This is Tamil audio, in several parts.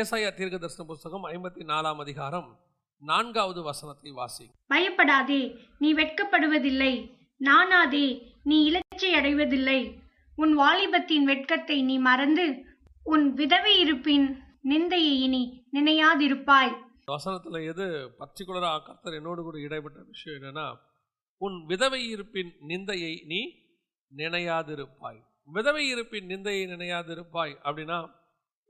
ஏசாயா தீர்க்க தரிசன புஸ்தகம் ஐம்பத்தி நாலாம் அதிகாரம் நான்காவது வசனத்தை வாசி பயப்படாதே நீ வெட்கப்படுவதில்லை. நானாதே நீ இலச்சை அடைவதில்லை. உன் வாலிபத்தின் வெட்கத்தை நீ மறந்து உன் விதவை இருப்பின் நிந்தையை இனி நினையாதிருப்பாய். வசனத்தில் எது பர்டிகுலராக கர்த்தர் என்னோடு கூட இடைப்பட்ட விஷயம் என்னன்னா உன் விதவை இருப்பின் நிந்தையை நீ நினையாதிருப்பாய். விதவை இருப்பின் நிந்தையை நினையாதிருப்பாய் அப்படின்னா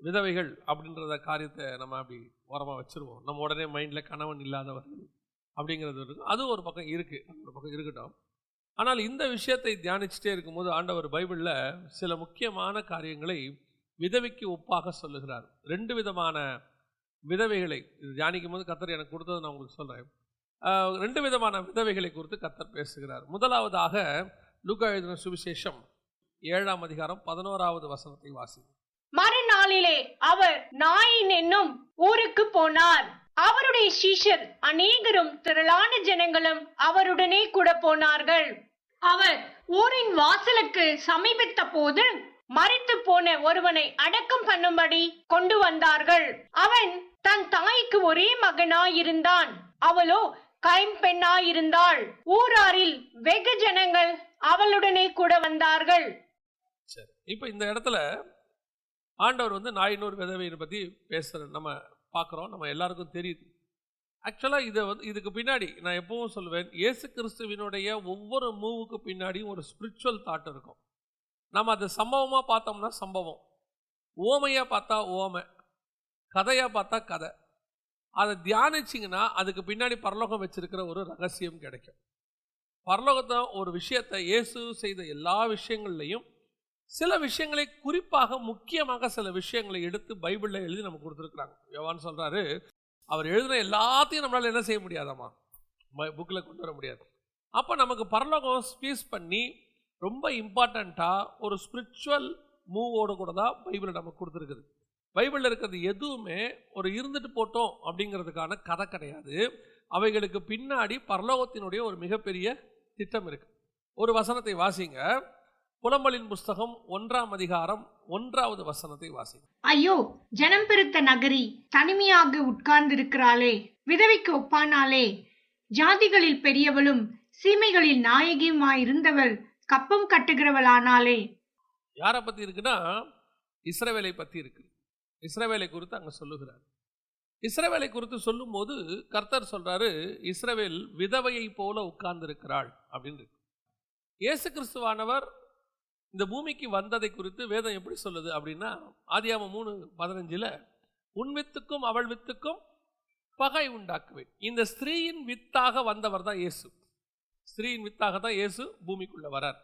விதவைகள் அப்படின்றத காரியத்தை நம்ம அப்படி ஓரமாக வச்சுருவோம். நம்ம உடனே மைண்டில் கணவன் இல்லாதவர்கள் அப்படிங்கிறது இருக்கும் அது ஒரு பக்கம் இருக்குது ஒரு பக்கம் இருக்கட்டும். ஆனால் இந்த விஷயத்தை தியானிச்சுட்டே இருக்கும்போது ஆண்டவர் பைபிளில் சில முக்கியமான காரியங்களை விதவைக்கு ஒப்பாக சொல்லுகிறார். ரெண்டு விதமான விதவைகளை. இது தியானிக்கும் போது கத்தர் எனக்கு கொடுத்தது நான் உங்களுக்கு சொல்கிறேன் ரெண்டு விதமான விதவைகளை குறித்து கத்தர் பேசுகிறார். முதலாவதாக லூக்கா எழுதின சுவிசேஷம் ஏழாம் அதிகாரம் பதினோராவது வசனத்தை வாசி நாளிலே அவர் நாயின் என்னும் ஊருக்கு போனார். அவருடைய சீஷர் அநேகரும் திரளான ஜனங்களும் அவருடனே கூட போனார்கள். அவர் ஊரின் வாசலுக்கு சமீபித்த போது மறித்து போன ஒருவனை அடக்கம் பண்ணும்படி கொண்டு வந்தார்கள். அவன் தன் தாய்க்கு ஒரே மகனாயிருந்தான். அவளோ கைம்பெண்ணாயிருந்தாள் ஊராரில் வெகு ஜனங்கள் அவளுடனே கூட வந்தார்கள். இப்ப இந்த இடத்துல ஆண்டவர் வந்து நாயினூர் விதவையை பற்றி பேசுகிற நம்ம பார்க்குறோம் நம்ம எல்லாருக்கும் தெரியுது. ஆக்சுவலாக இதை வந்து இதுக்கு பின்னாடி நான் எப்பவும் சொல்லுவேன் இயேசு கிறிஸ்துவினுடைய ஒவ்வொரு மூவுக்கு பின்னாடியும் ஒரு ஸ்பிரிச்சுவல் தாட் இருக்கும். நம்ம அதை சம்பவமாக பார்த்தோம்னா சம்பவம். ஓமையாக பார்த்தா ஓமை. கதையாக பார்த்தா கதை. அதை தியானிச்சிங்கன்னா அதுக்கு பின்னாடி பரலோகம் வச்சுருக்கிற ஒரு ரகசியம் கிடைக்கும். பரலோகத்தை ஒரு விஷயத்தை இயேசு செய்த எல்லா விஷயங்கள்லையும் சில விஷயங்களை குறிப்பாக முக்கியமாக சில விஷயங்களை எடுத்து பைபிளில் எழுதி நமக்கு கொடுத்துருக்குறாங்க. யோவான் சொல்கிறாரு அவர் எழுதின எல்லாத்தையும் நம்மளால் என்ன செய்ய முடியாதாம்மா? புக்கில் கொண்டு வர முடியாது. அப்போ நமக்கு பரலோகம் ஸ்பீஸ் பண்ணி ரொம்ப இம்பார்ட்டண்ட்டாக ஒரு ஸ்பிரிச்சுவல் மூவோடு கூட தான் பைபிளை நமக்கு கொடுத்துருக்குது. பைபிளில் இருக்கிறது எதுவுமே ஒரு இருந்துட்டு போட்டோம் அப்படிங்கிறதுக்கான கதை கிடையாது. அவைகளுக்கு பின்னாடி பரலோகத்தினுடைய ஒரு மிகப்பெரிய திட்டம் இருக்குது ஒரு வசனத்தை வாசிங்க. புலம்பலின் புஸ்தகம் ஒன்றாம் அதிகாரம் ஒன்றாவது வசனத்தை வாசிங்க ஐயோ ஜனம் பெருத்த நகரி தனிமையாக உட்கார்ந்திருக்கிறாளே விதவைக்கு ஒப்பானாலே ஜாதிகளில் பெரியவளும் சீமைகளில் நாயகியுமாயிருந்தவள் கப்பம் கட்டுகிறவளானாலே யாரை பற்றி இருக்குன்னா இஸ்ரவேலை பற்றி இருக்கு. இஸ்ரவேலை குறித்து அங்கே சொல்லுகிறார். இஸ்ரவேலை குறித்து சொல்லும்போது கர்த்தர் சொல்றாரு இஸ்ரவேல் விதவையை போல உட்கார்ந்திருக்கிறாள் அப்படின்னு இருக்கு. இயேசு கிறிஸ்துவானவர் இந்த பூமிக்கு வந்ததை குறித்து வேதம் எப்படி சொல்லுது அப்படின்னா ஆதியாம மூணு பதினஞ்சில் உன் வித்துக்கும் அவள் வித்துக்கும் பகை உண்டாக்குவேன். இந்த ஸ்திரீயின் வித்தாக வந்தவர் தான் இயேசு. ஸ்திரீயின் வித்தாக தான் இயேசு பூமிக்குள்ளே வரார்.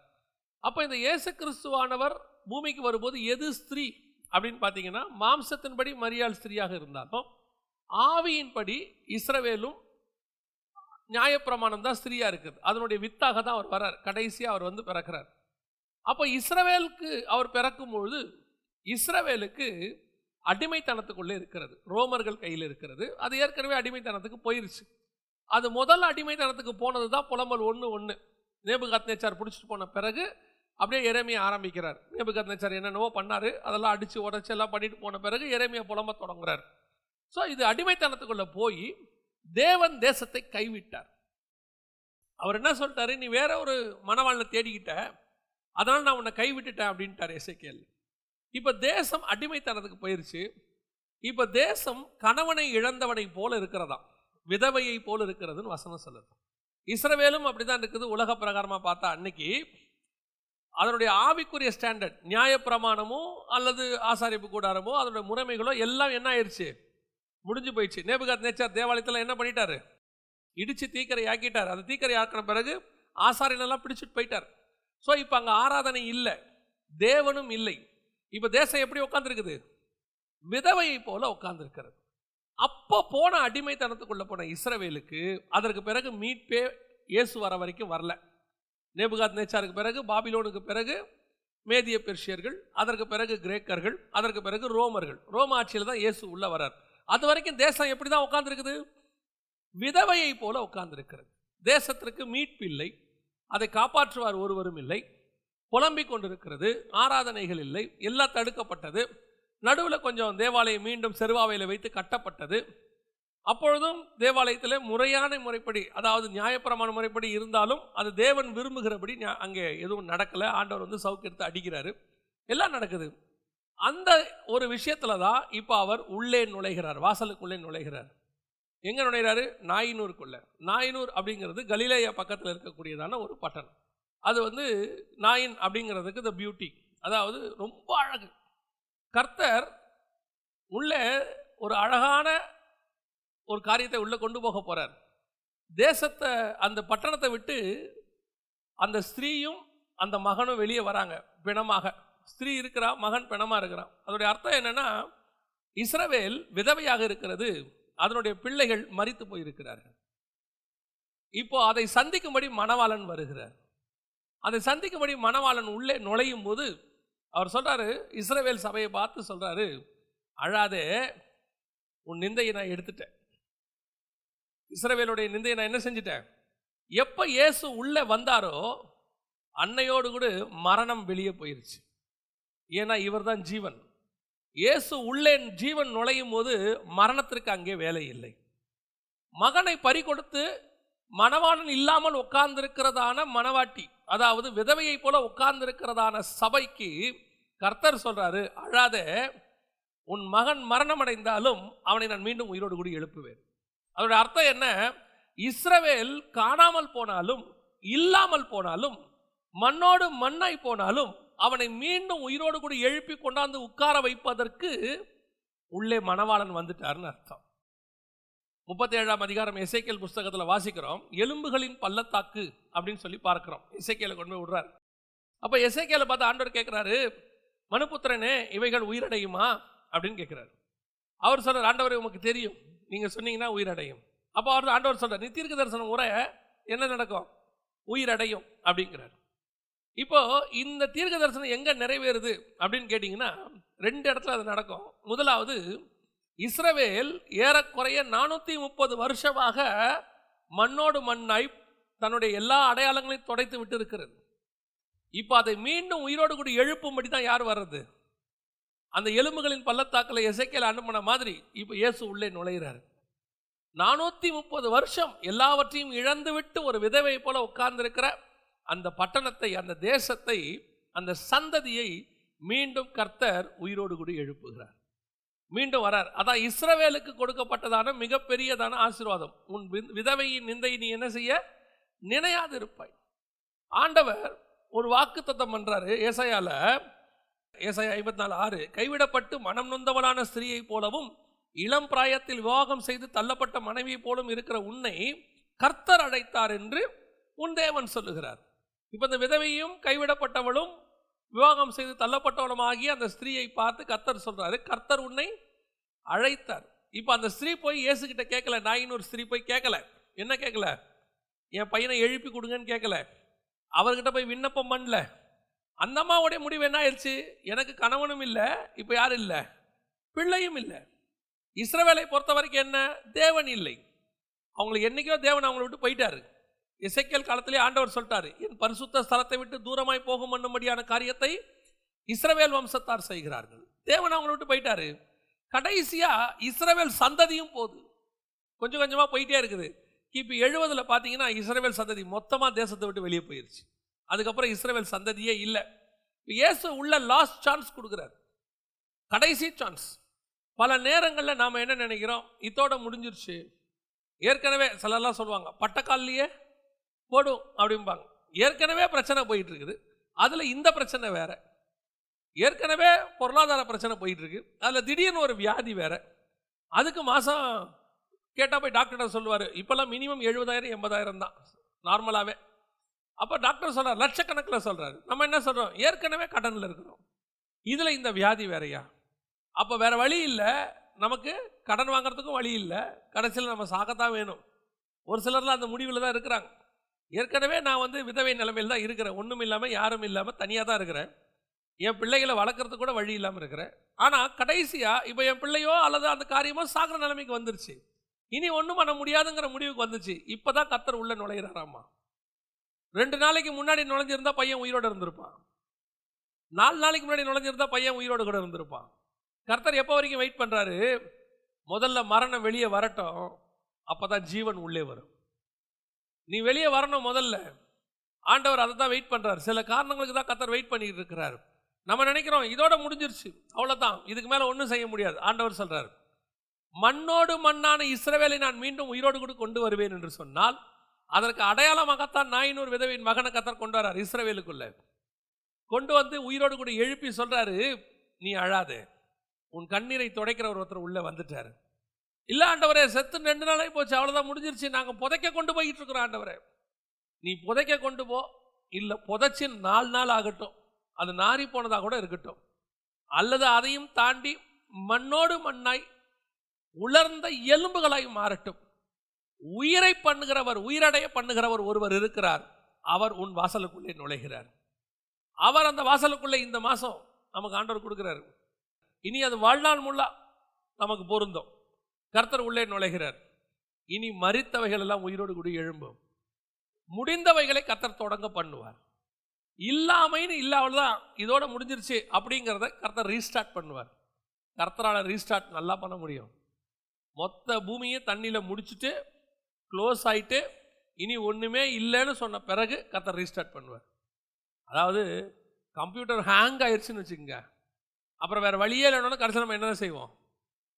அப்போ இந்த இயேசு கிறிஸ்துவானவர் பூமிக்கு வரும்போது எது ஸ்திரீ அப்படின்னு பார்த்தீங்கன்னா மாம்சத்தின்படி மரியாள் ஸ்திரீயாக இருந்தாலும் ஆவியின்படி இஸ்ரவேலும் நியாயப்பிரமாணம் தான் ஸ்திரீயாக இருக்குது. அதனுடைய வித்தாக தான் அவர் வரார். கடைசியாக அவர் வந்து பிறக்கிறார். அப்போ இஸ்ரவேலுக்கு அவர் பிறக்கும் பொழுது இஸ்ரவேலுக்கு அடிமைத்தனத்துக்குள்ளே இருக்கிறது. ரோமர்கள் கையில் இருக்கிறது. அது ஏற்கனவே அடிமைத்தனத்துக்கு போயிருச்சு. அது முதல் அடிமைத்தனத்துக்கு போனது தான் புலம்பல் ஒன்று ஒன்று நேபுகாத் நேச்சார் பிடிச்சிட்டு போன பிறகு அப்படியே இறைமையை ஆரம்பிக்கிறார். நேபுகாத் நேச்சார் என்னென்னவோ பண்ணார். அதெல்லாம் அடித்து உடச்சி எல்லாம் பண்ணிட்டு போன பிறகு இறைமையை புலம்ப தொடங்குறார். ஸோ இது அடிமைத்தனத்துக்குள்ளே போய் தேவன் தேசத்தை கைவிட்டார். அவர் என்ன சொல்லிட்டாரு? நீ வேற ஒரு மனவாளனை தேடிக்கிட்ட. அதனால் நான் உன்னை கைவிட்டுட்டேன் அப்படின்ட்டார் எசைக்கேல் இப்போ தேசம் அடிமைத்தனத்துக்கு போயிருச்சு. இப்போ தேசம் கணவனை இழந்தவனை போல இருக்கிறதா விதவையை போல இருக்கிறதுன்னு வசனம் சொல்லுது. இஸ்ரவேலும் அப்படிதான் இருக்குது. உலக பிரகாரமாக பார்த்தா அன்னைக்கு அதனுடைய ஆவிக்குரிய ஸ்டாண்டர்ட் நியாயப்பிரமாணமோ அல்லது ஆசாரிப்பு கூடாரமோ அதனுடைய முறைமைகளோ எல்லாம் என்ன ஆயிடுச்சு முடிஞ்சு போயிடுச்சு. நேபுகாத் நேச்சார் தேவாலயத்தில் என்ன பண்ணிட்டாரு? இடிச்சு தீக்கரை ஆக்கிட்டார் அந்த தீக்கரை ஆக்கின பிறகு ஆசாரியனெல்லாம் பிடிச்சிட்டு போயிட்டார். ஸோ இப்போ அங்கே ஆராதனை இல்லை. தேவனும் இல்லை. இப்போ தேசம் எப்படி உட்காந்துருக்குது விதவையை போல உட்காந்துருக்கிறது அப்போ போன அடிமைத்தனத்துக்குள்ளே போன இஸ்ரவேலுக்கு அதற்கு பிறகு மீட்பே இயேசு வர வரைக்கும் வரல. நேபுகாத் நேச்சாருக்கு பிறகு பாபிலோனுக்கு பிறகு மேதிய பெர்ஷியர்கள் அதற்கு பிறகு கிரேக்கர்கள் அதற்கு பிறகு ரோமர்கள். ரோம ஆட்சியில் தான் இயேசு உள்ள வரார் அது வரைக்கும் தேசம் எப்படி தான் உட்காந்துருக்குது விதவையை போல உட்காந்துருக்கிறது தேசத்திற்கு மீட்பு இல்லை அதை காப்பாற்றுவார் ஒருவரும் இல்லை. புலம்பிக் கொண்டிருக்கிறது. ஆராதனைகள் இல்லை. எல்லாம் தடுக்கப்பட்டது. நடுவில் கொஞ்சம் தேவாலயம் மீண்டும் செருவாவையில் வைத்து கட்டப்பட்டது. அப்பொழுதும் தேவாலயத்தில் முறையான முறைப்படி அதாவது நியாயப்பிரமாண முறைப்படி இருந்தாலும் அது தேவன் விரும்புகிறபடி அங்கே எதுவும் நடக்கலை. ஆண்டவர் வந்து சவுக்கெடுத்து அடிக்கிறாரு. எல்லாம் நடக்குது. அந்த ஒரு விஷயத்துல தான் இப்போ அவர் உள்ளே நுழைகிறார். வாசலுக்குள்ளே நுழைகிறார். எங்கே நுழைகிறாரு நாயினூருக்குள்ள நாயினூர் அப்படிங்கிறது கலிலேயா பக்கத்தில் இருக்கக்கூடியதான ஒரு பட்டணம். அது வந்து நாயின் அப்படிங்கிறதுக்கு த பியூட்டி அதாவது ரொம்ப அழகு. கர்த்தர் உள்ளே ஒரு அழகான ஒரு காரியத்தை உள்ளே கொண்டு போக போகிறார் தேசத்தை அந்த பட்டணத்தை விட்டு அந்த ஸ்திரீயும் அந்த மகனும் வெளியே வராங்க பிணமாக. ஸ்திரீ இருக்கிறா மகன் பிணமாக இருக்கிறான். அதோடைய அர்த்தம் என்னென்னா இஸ்ரவேல் விதவையாக இருக்கிறது. அதனுடைய பிள்ளைகள் மறித்து போயிருக்கிறார்கள். இப்போ அதை சந்திக்கும்படி மணவாளன் வருகிறார். அதை சந்திக்கும்படி மணவாளன் உள்ளே நுழையும் போது அவர் சொல்றாரு இஸ்ரவேல் சபையை பார்த்து சொல்றாரு அழாதே உன் நிந்தையை நான் எடுத்துட்டேன். இஸ்ரவேலுடைய நிந்தையை நான் என்ன செஞ்சிட்டேன்? எப்போ இயேசு உள்ளே வந்தாரோ அன்னையோடு கூட மரணம் வெளியே போயிருச்சு. ஏன்னா இவர்தான் ஜீவன். இயேசு உள்ளே ஜீவன் நுழையும் போது மரணத்திற்கு அங்கே வேலை இல்லை. மகனை பறிகொடுத்து மணவாளன் இல்லாமல் உட்கார்ந்திருக்கிறதான மணவாட்டி அதாவது விதவையை போல உட்கார்ந்திருக்கிறதான சபைக்கு கர்த்தர் சொல்றாரு அழாத உன் மகன் மரணம் அடைந்தாலும் அவனை நான் மீண்டும் உயிரோடு கூடி எழுப்புவேன். அதோட அர்த்தம் என்ன? இஸ்ரவேல் காணாமல் போனாலும் இல்லாமல் போனாலும் மண்ணோடு மண்ணாய் போனாலும் அவனை மீண்டும் உயிரோடு கூட எழுப்பி கொண்டாந்து உட்கார வைப்பதற்கு உள்ளே மணவாளன் வந்துட்டார்னு அர்த்தம். முப்பத்தேழாம் அதிகாரம் இசைக்கேல் புஸ்தகத்தில் வாசிக்கிறோம். எலும்புகளின் பள்ளத்தாக்கு அப்படின்னு சொல்லி பார்க்கிறோம். இசைக்கேலை கொண்டு போய் விடுறாரு. அப்போ எசைக்கேலை பார்த்து ஆண்டவர் கேட்குறாரு மனுபுத்திரனே இவைகள் உயிரடையுமா? அப்படின்னு கேட்குறாரு அவர் சொல்றார் ஆண்டவரை உமக்கு தெரியும். நீங்கள் சொன்னீங்கன்னா உயிரடையும். அப்போ அவர் ஆண்டவர் சொல்கிறார் நீ தரிசனம் உரை என்ன நடக்கும்? உயிரடையும் அப்படிங்கிறார். இப்போ இந்த தீர்க்க தரிசனம் எங்க நிறைவேறுது அப்படின்னு கேட்டிங்கன்னா ரெண்டு இடத்துல அது நடக்கும். முதலாவது இஸ்ரவேல் ஏறக்குறைய நானூற்றி முப்பது வருஷமாக மண்ணோடு மண்ணாய் தன்னுடைய எல்லா அடையாளங்களையும் தொடைத்து விட்டு இருக்கிறது இப்போ அதை மீண்டும் உயிரோடு கூட எழுப்பும்படி தான் யார் வர்றது? அந்த எலும்புகளின் பள்ளத்தாக்கில் இசைக்கையில் அனுப்பின மாதிரி இப்போ இயேசு உள்ளே நுழைகிறார் நானூற்றி முப்பது வருஷம் எல்லாவற்றையும் இழந்துவிட்டு ஒரு விதவை போல உட்கார்ந்திருக்கிற அந்த பட்டணத்தை அந்த தேசத்தை அந்த சந்ததியை மீண்டும் கர்த்தர் உயிரோடு கூட எழுப்புகிறார். மீண்டும் வரார். அதான் இஸ்ரவேலுக்கு கொடுக்கப்பட்டதான மிகப்பெரியதான ஆசீர்வாதம். உன் விதவையின் நிந்தை நீ என்ன செய்ய? நினையாதிருப்பாய் ஆண்டவர் ஒரு வாக்கு தத்தம் பண்றாரு. ஏசையால ஏசாயா ஐம்பத்தி நாலு ஆறு கைவிடப்பட்டு மனம் நொந்தவளான ஸ்திரீயை போலவும் இளம் பிராயத்தில் விவாகம் செய்து தள்ளப்பட்ட மனைவியை போலும் இருக்கிற உன்னை கர்த்தர் அழைத்தார் என்று உன் தேவன் சொல்லுகிறார். இப்போ இந்த விதவையும் கைவிடப்பட்டவளும் விவாகம் செய்து தள்ளப்பட்டவளும் ஆகிய அந்த ஸ்திரீயை பார்த்து கர்த்தர் சொல்கிறாரு கர்த்தர் உன்னை அழைத்தார். இப்போ அந்த ஸ்திரீ போய் இயேசுகிட்ட கேட்கல நாயின்னு ஒரு ஸ்திரீ போய் கேட்கல. என்ன கேட்கல? என் பையனை எழுப்பி கொடுங்கன்னு கேட்கல. அவர்கிட்ட போய் விண்ணப்பம் பண்ணல. அந்த அம்மாவுடைய முடிவு என்ன ஆயிடுச்சு? எனக்கு கணவனும் இல்லை இப்போ யாரும் இல்லை? பிள்ளையும் இல்லை. இஸ்ரவேலை பொறுத்த வரைக்கும் என்ன? தேவன் இல்லை. அவங்களுக்கு என்னைக்கோ தேவன் அவங்கள விட்டு போயிட்டாரு. இசைக்கேல் காலத்திலே ஆண்டவர் சொல்லிட்டாரு என் பரிசுத்த ஸ்தலத்தை விட்டு தூரமாய் போகும் பண்ணும்படியான காரியத்தை இஸ்ரவேல் வம்சத்தார் செய்கிறார்கள். தேவன் அவங்கள விட்டு போயிட்டாரு. கடைசியா இஸ்ரவேல் சந்ததியும் போகுது. கொஞ்சம் கொஞ்சமா போயிட்டே இருக்குது. கிபி எழுபதுல பார்த்தீங்கன்னா இஸ்ரவேல் சந்ததி மொத்தமா தேசத்தை விட்டு வெளியே போயிருச்சு. அதுக்கப்புறம் இஸ்ரவேல் சந்ததியே இல்லை. இயேசு உள்ள லாஸ்ட் சான்ஸ் கொடுக்குறாரு. கடைசி சான்ஸ் பல நேரங்களில் நாம் என்ன நினைக்கிறோம்? இதோட முடிஞ்சிருச்சு. ஏற்கனவே சிலர்லாம் சொல்லுவாங்க பட்டக்கால்லையே போடும் அப்படிம்பாங்க. ஏற்கனவே பிரச்சனை போயிட்டு இருக்குது அதில் இந்த பிரச்சனை வேற. ஏற்கனவே பொருளாதார பிரச்சனை போயிட்டு இருக்கு அதில் திடீர்னு ஒரு வியாதி வேற. அதுக்கு மாதம் கேட்டால் போய் டாக்டர்கிட்ட சொல்லுவார் இப்போல்லாம் மினிமம் எழுபதாயிரம் எண்பதாயிரம் தான் நார்மலாகவே அப்போ டாக்டர் சொல்கிறார் லட்சக்கணக்கில் சொல்கிறாரு நம்ம என்ன சொல்கிறோம் ஏற்கனவே கடனில் இருக்கிறோம். இதில் இந்த வியாதி வேறயா? அப்போ வேற வழி இல்லை. நமக்கு கடன் வாங்குறதுக்கும் வழி இல்லை. கடைசியில் நம்ம சாகத்தான் வேணும். ஒரு சிலர்லாம் அந்த முடிவில் தான் இருக்கிறாங்க. ஏற்கனவே நான் வந்து விதவை நிலைமையில் தான் இருக்கிறேன். ஒன்றும் இல்லாமல் யாரும் இல்லாமல் தனியாக தான் இருக்கிறேன். என் பிள்ளைகளை வளர்க்குறதுக்கு கூட வழி இல்லாமல் இருக்கிறேன். ஆனால் கடைசியாக இப்போ என் பிள்ளையோ அல்லது அந்த காரியமோ சாகிற நிலைமைக்கு வந்துருச்சு. இனி ஒன்றும் பண்ண முடியாதுங்கிற முடிவுக்கு வந்துச்சு. இப்போ தான் கத்தர் உள்ளே நுழையிறாராம்மா ரெண்டு நாளைக்கு முன்னாடி நுழைஞ்சிருந்தா பையன் உயிரோடு இருந்திருப்பான். நாலு நாளைக்கு முன்னாடி நுழைஞ்சிருந்தா பையன் உயிரோடு கூட இருந்திருப்பான். கர்த்தர் எப்போ வரைக்கும் வெயிட் பண்ணுறாரு முதல்ல மரணம் வெளியே வரட்டும். அப்போ தான் ஜீவன் உள்ளே வரும். நீ வெளியே வரணும் முதல்ல. ஆண்டவர் அதை தான் வெயிட் பண்ணுறாரு சில காரணங்களுக்கு தான் கத்தர் வெயிட் பண்ணிட்டு இருக்கிறார். நம்ம நினைக்கிறோம் இதோட முடிஞ்சிருச்சு. அவ்வளோதான் இதுக்கு மேலே ஒன்றும் செய்ய முடியாது. ஆண்டவர் சொல்கிறார் மண்ணோடு மண்ணான இஸ்ரவேலை நான் மீண்டும் உயிரோடு கூட கொண்டு வருவேன் என்று சொன்னால் அதற்கு அடையாளமாகத்தான் நாயினூர் விதவையின் மகனை கத்தர் கொண்டு வரார் இஸ்ரவேலுக்குள்ள. கொண்டு வந்து உயிரோடு கூட எழுப்பி சொல்கிறாரு நீ அழாதே. உன் கண்ணீரை துடைக்கிற ஒருத்தர் உள்ளே வந்துட்டார். இல்லை ஆண்டவரே செத்து ரெண்டு நாளே போச்சு அவ்வளோதான் முடிஞ்சிருச்சு. நாங்கள் புதைக்க கொண்டு போய்கிட்டு இருக்கிறோம் ஆண்டவரே. நீ புதைக்க கொண்டு போ. இல்லை புதைச்சி நாலு நாள் ஆகட்டும். அது நாரி போனதாக கூட இருக்கட்டும். அல்லது அதையும் தாண்டி மண்ணோடு மண்ணாய் உலர்ந்த எலும்புகளாய் மாறட்டும். உயிரை பண்ணுகிறவர் உயிரடைய பண்ணுகிறவர் ஒருவர் இருக்கிறார். அவர் உன் வாசலுக்குள்ளே நுழைகிறார். அவர் அந்த வாசலுக்குள்ளே இந்த மாதம் நமக்கு ஆண்டவர் கொடுக்குறாரு. இனி அது வாழ்நாள் முல்லா நமக்கு பொருந்தும். கர்த்தர் உள்ளே நுழைகிறார். இனி மறித்தவைகள் எல்லாம் உயிரோடு கூடி எழும்பும். முடிந்தவைகளை கர்த்தர் தொடங்க பண்ணுவார். இல்லாமைன்னு இல்லாமல் தான் இதோட முடிஞ்சிருச்சு அப்படிங்கிறத கர்த்தர் ரீஸ்டார்ட் பண்ணுவார். கர்த்தரால் ரீஸ்டார்ட் நல்லா பண்ண முடியும். மொத்த பூமியை தண்ணியில் முடிச்சுட்டு க்ளோஸ் ஆயிட்டு இனி ஒன்றுமே இல்லைன்னு சொன்ன பிறகு கர்த்தர் ரீஸ்டார்ட் பண்ணுவார். அதாவது கம்ப்யூட்டர் ஹேங் ஆயிடுச்சுன்னு வச்சுக்கோங்க. அப்புறம் வேறு வழியே இல்லைன்னு கடைசி நம்ம என்ன செய்வோம்?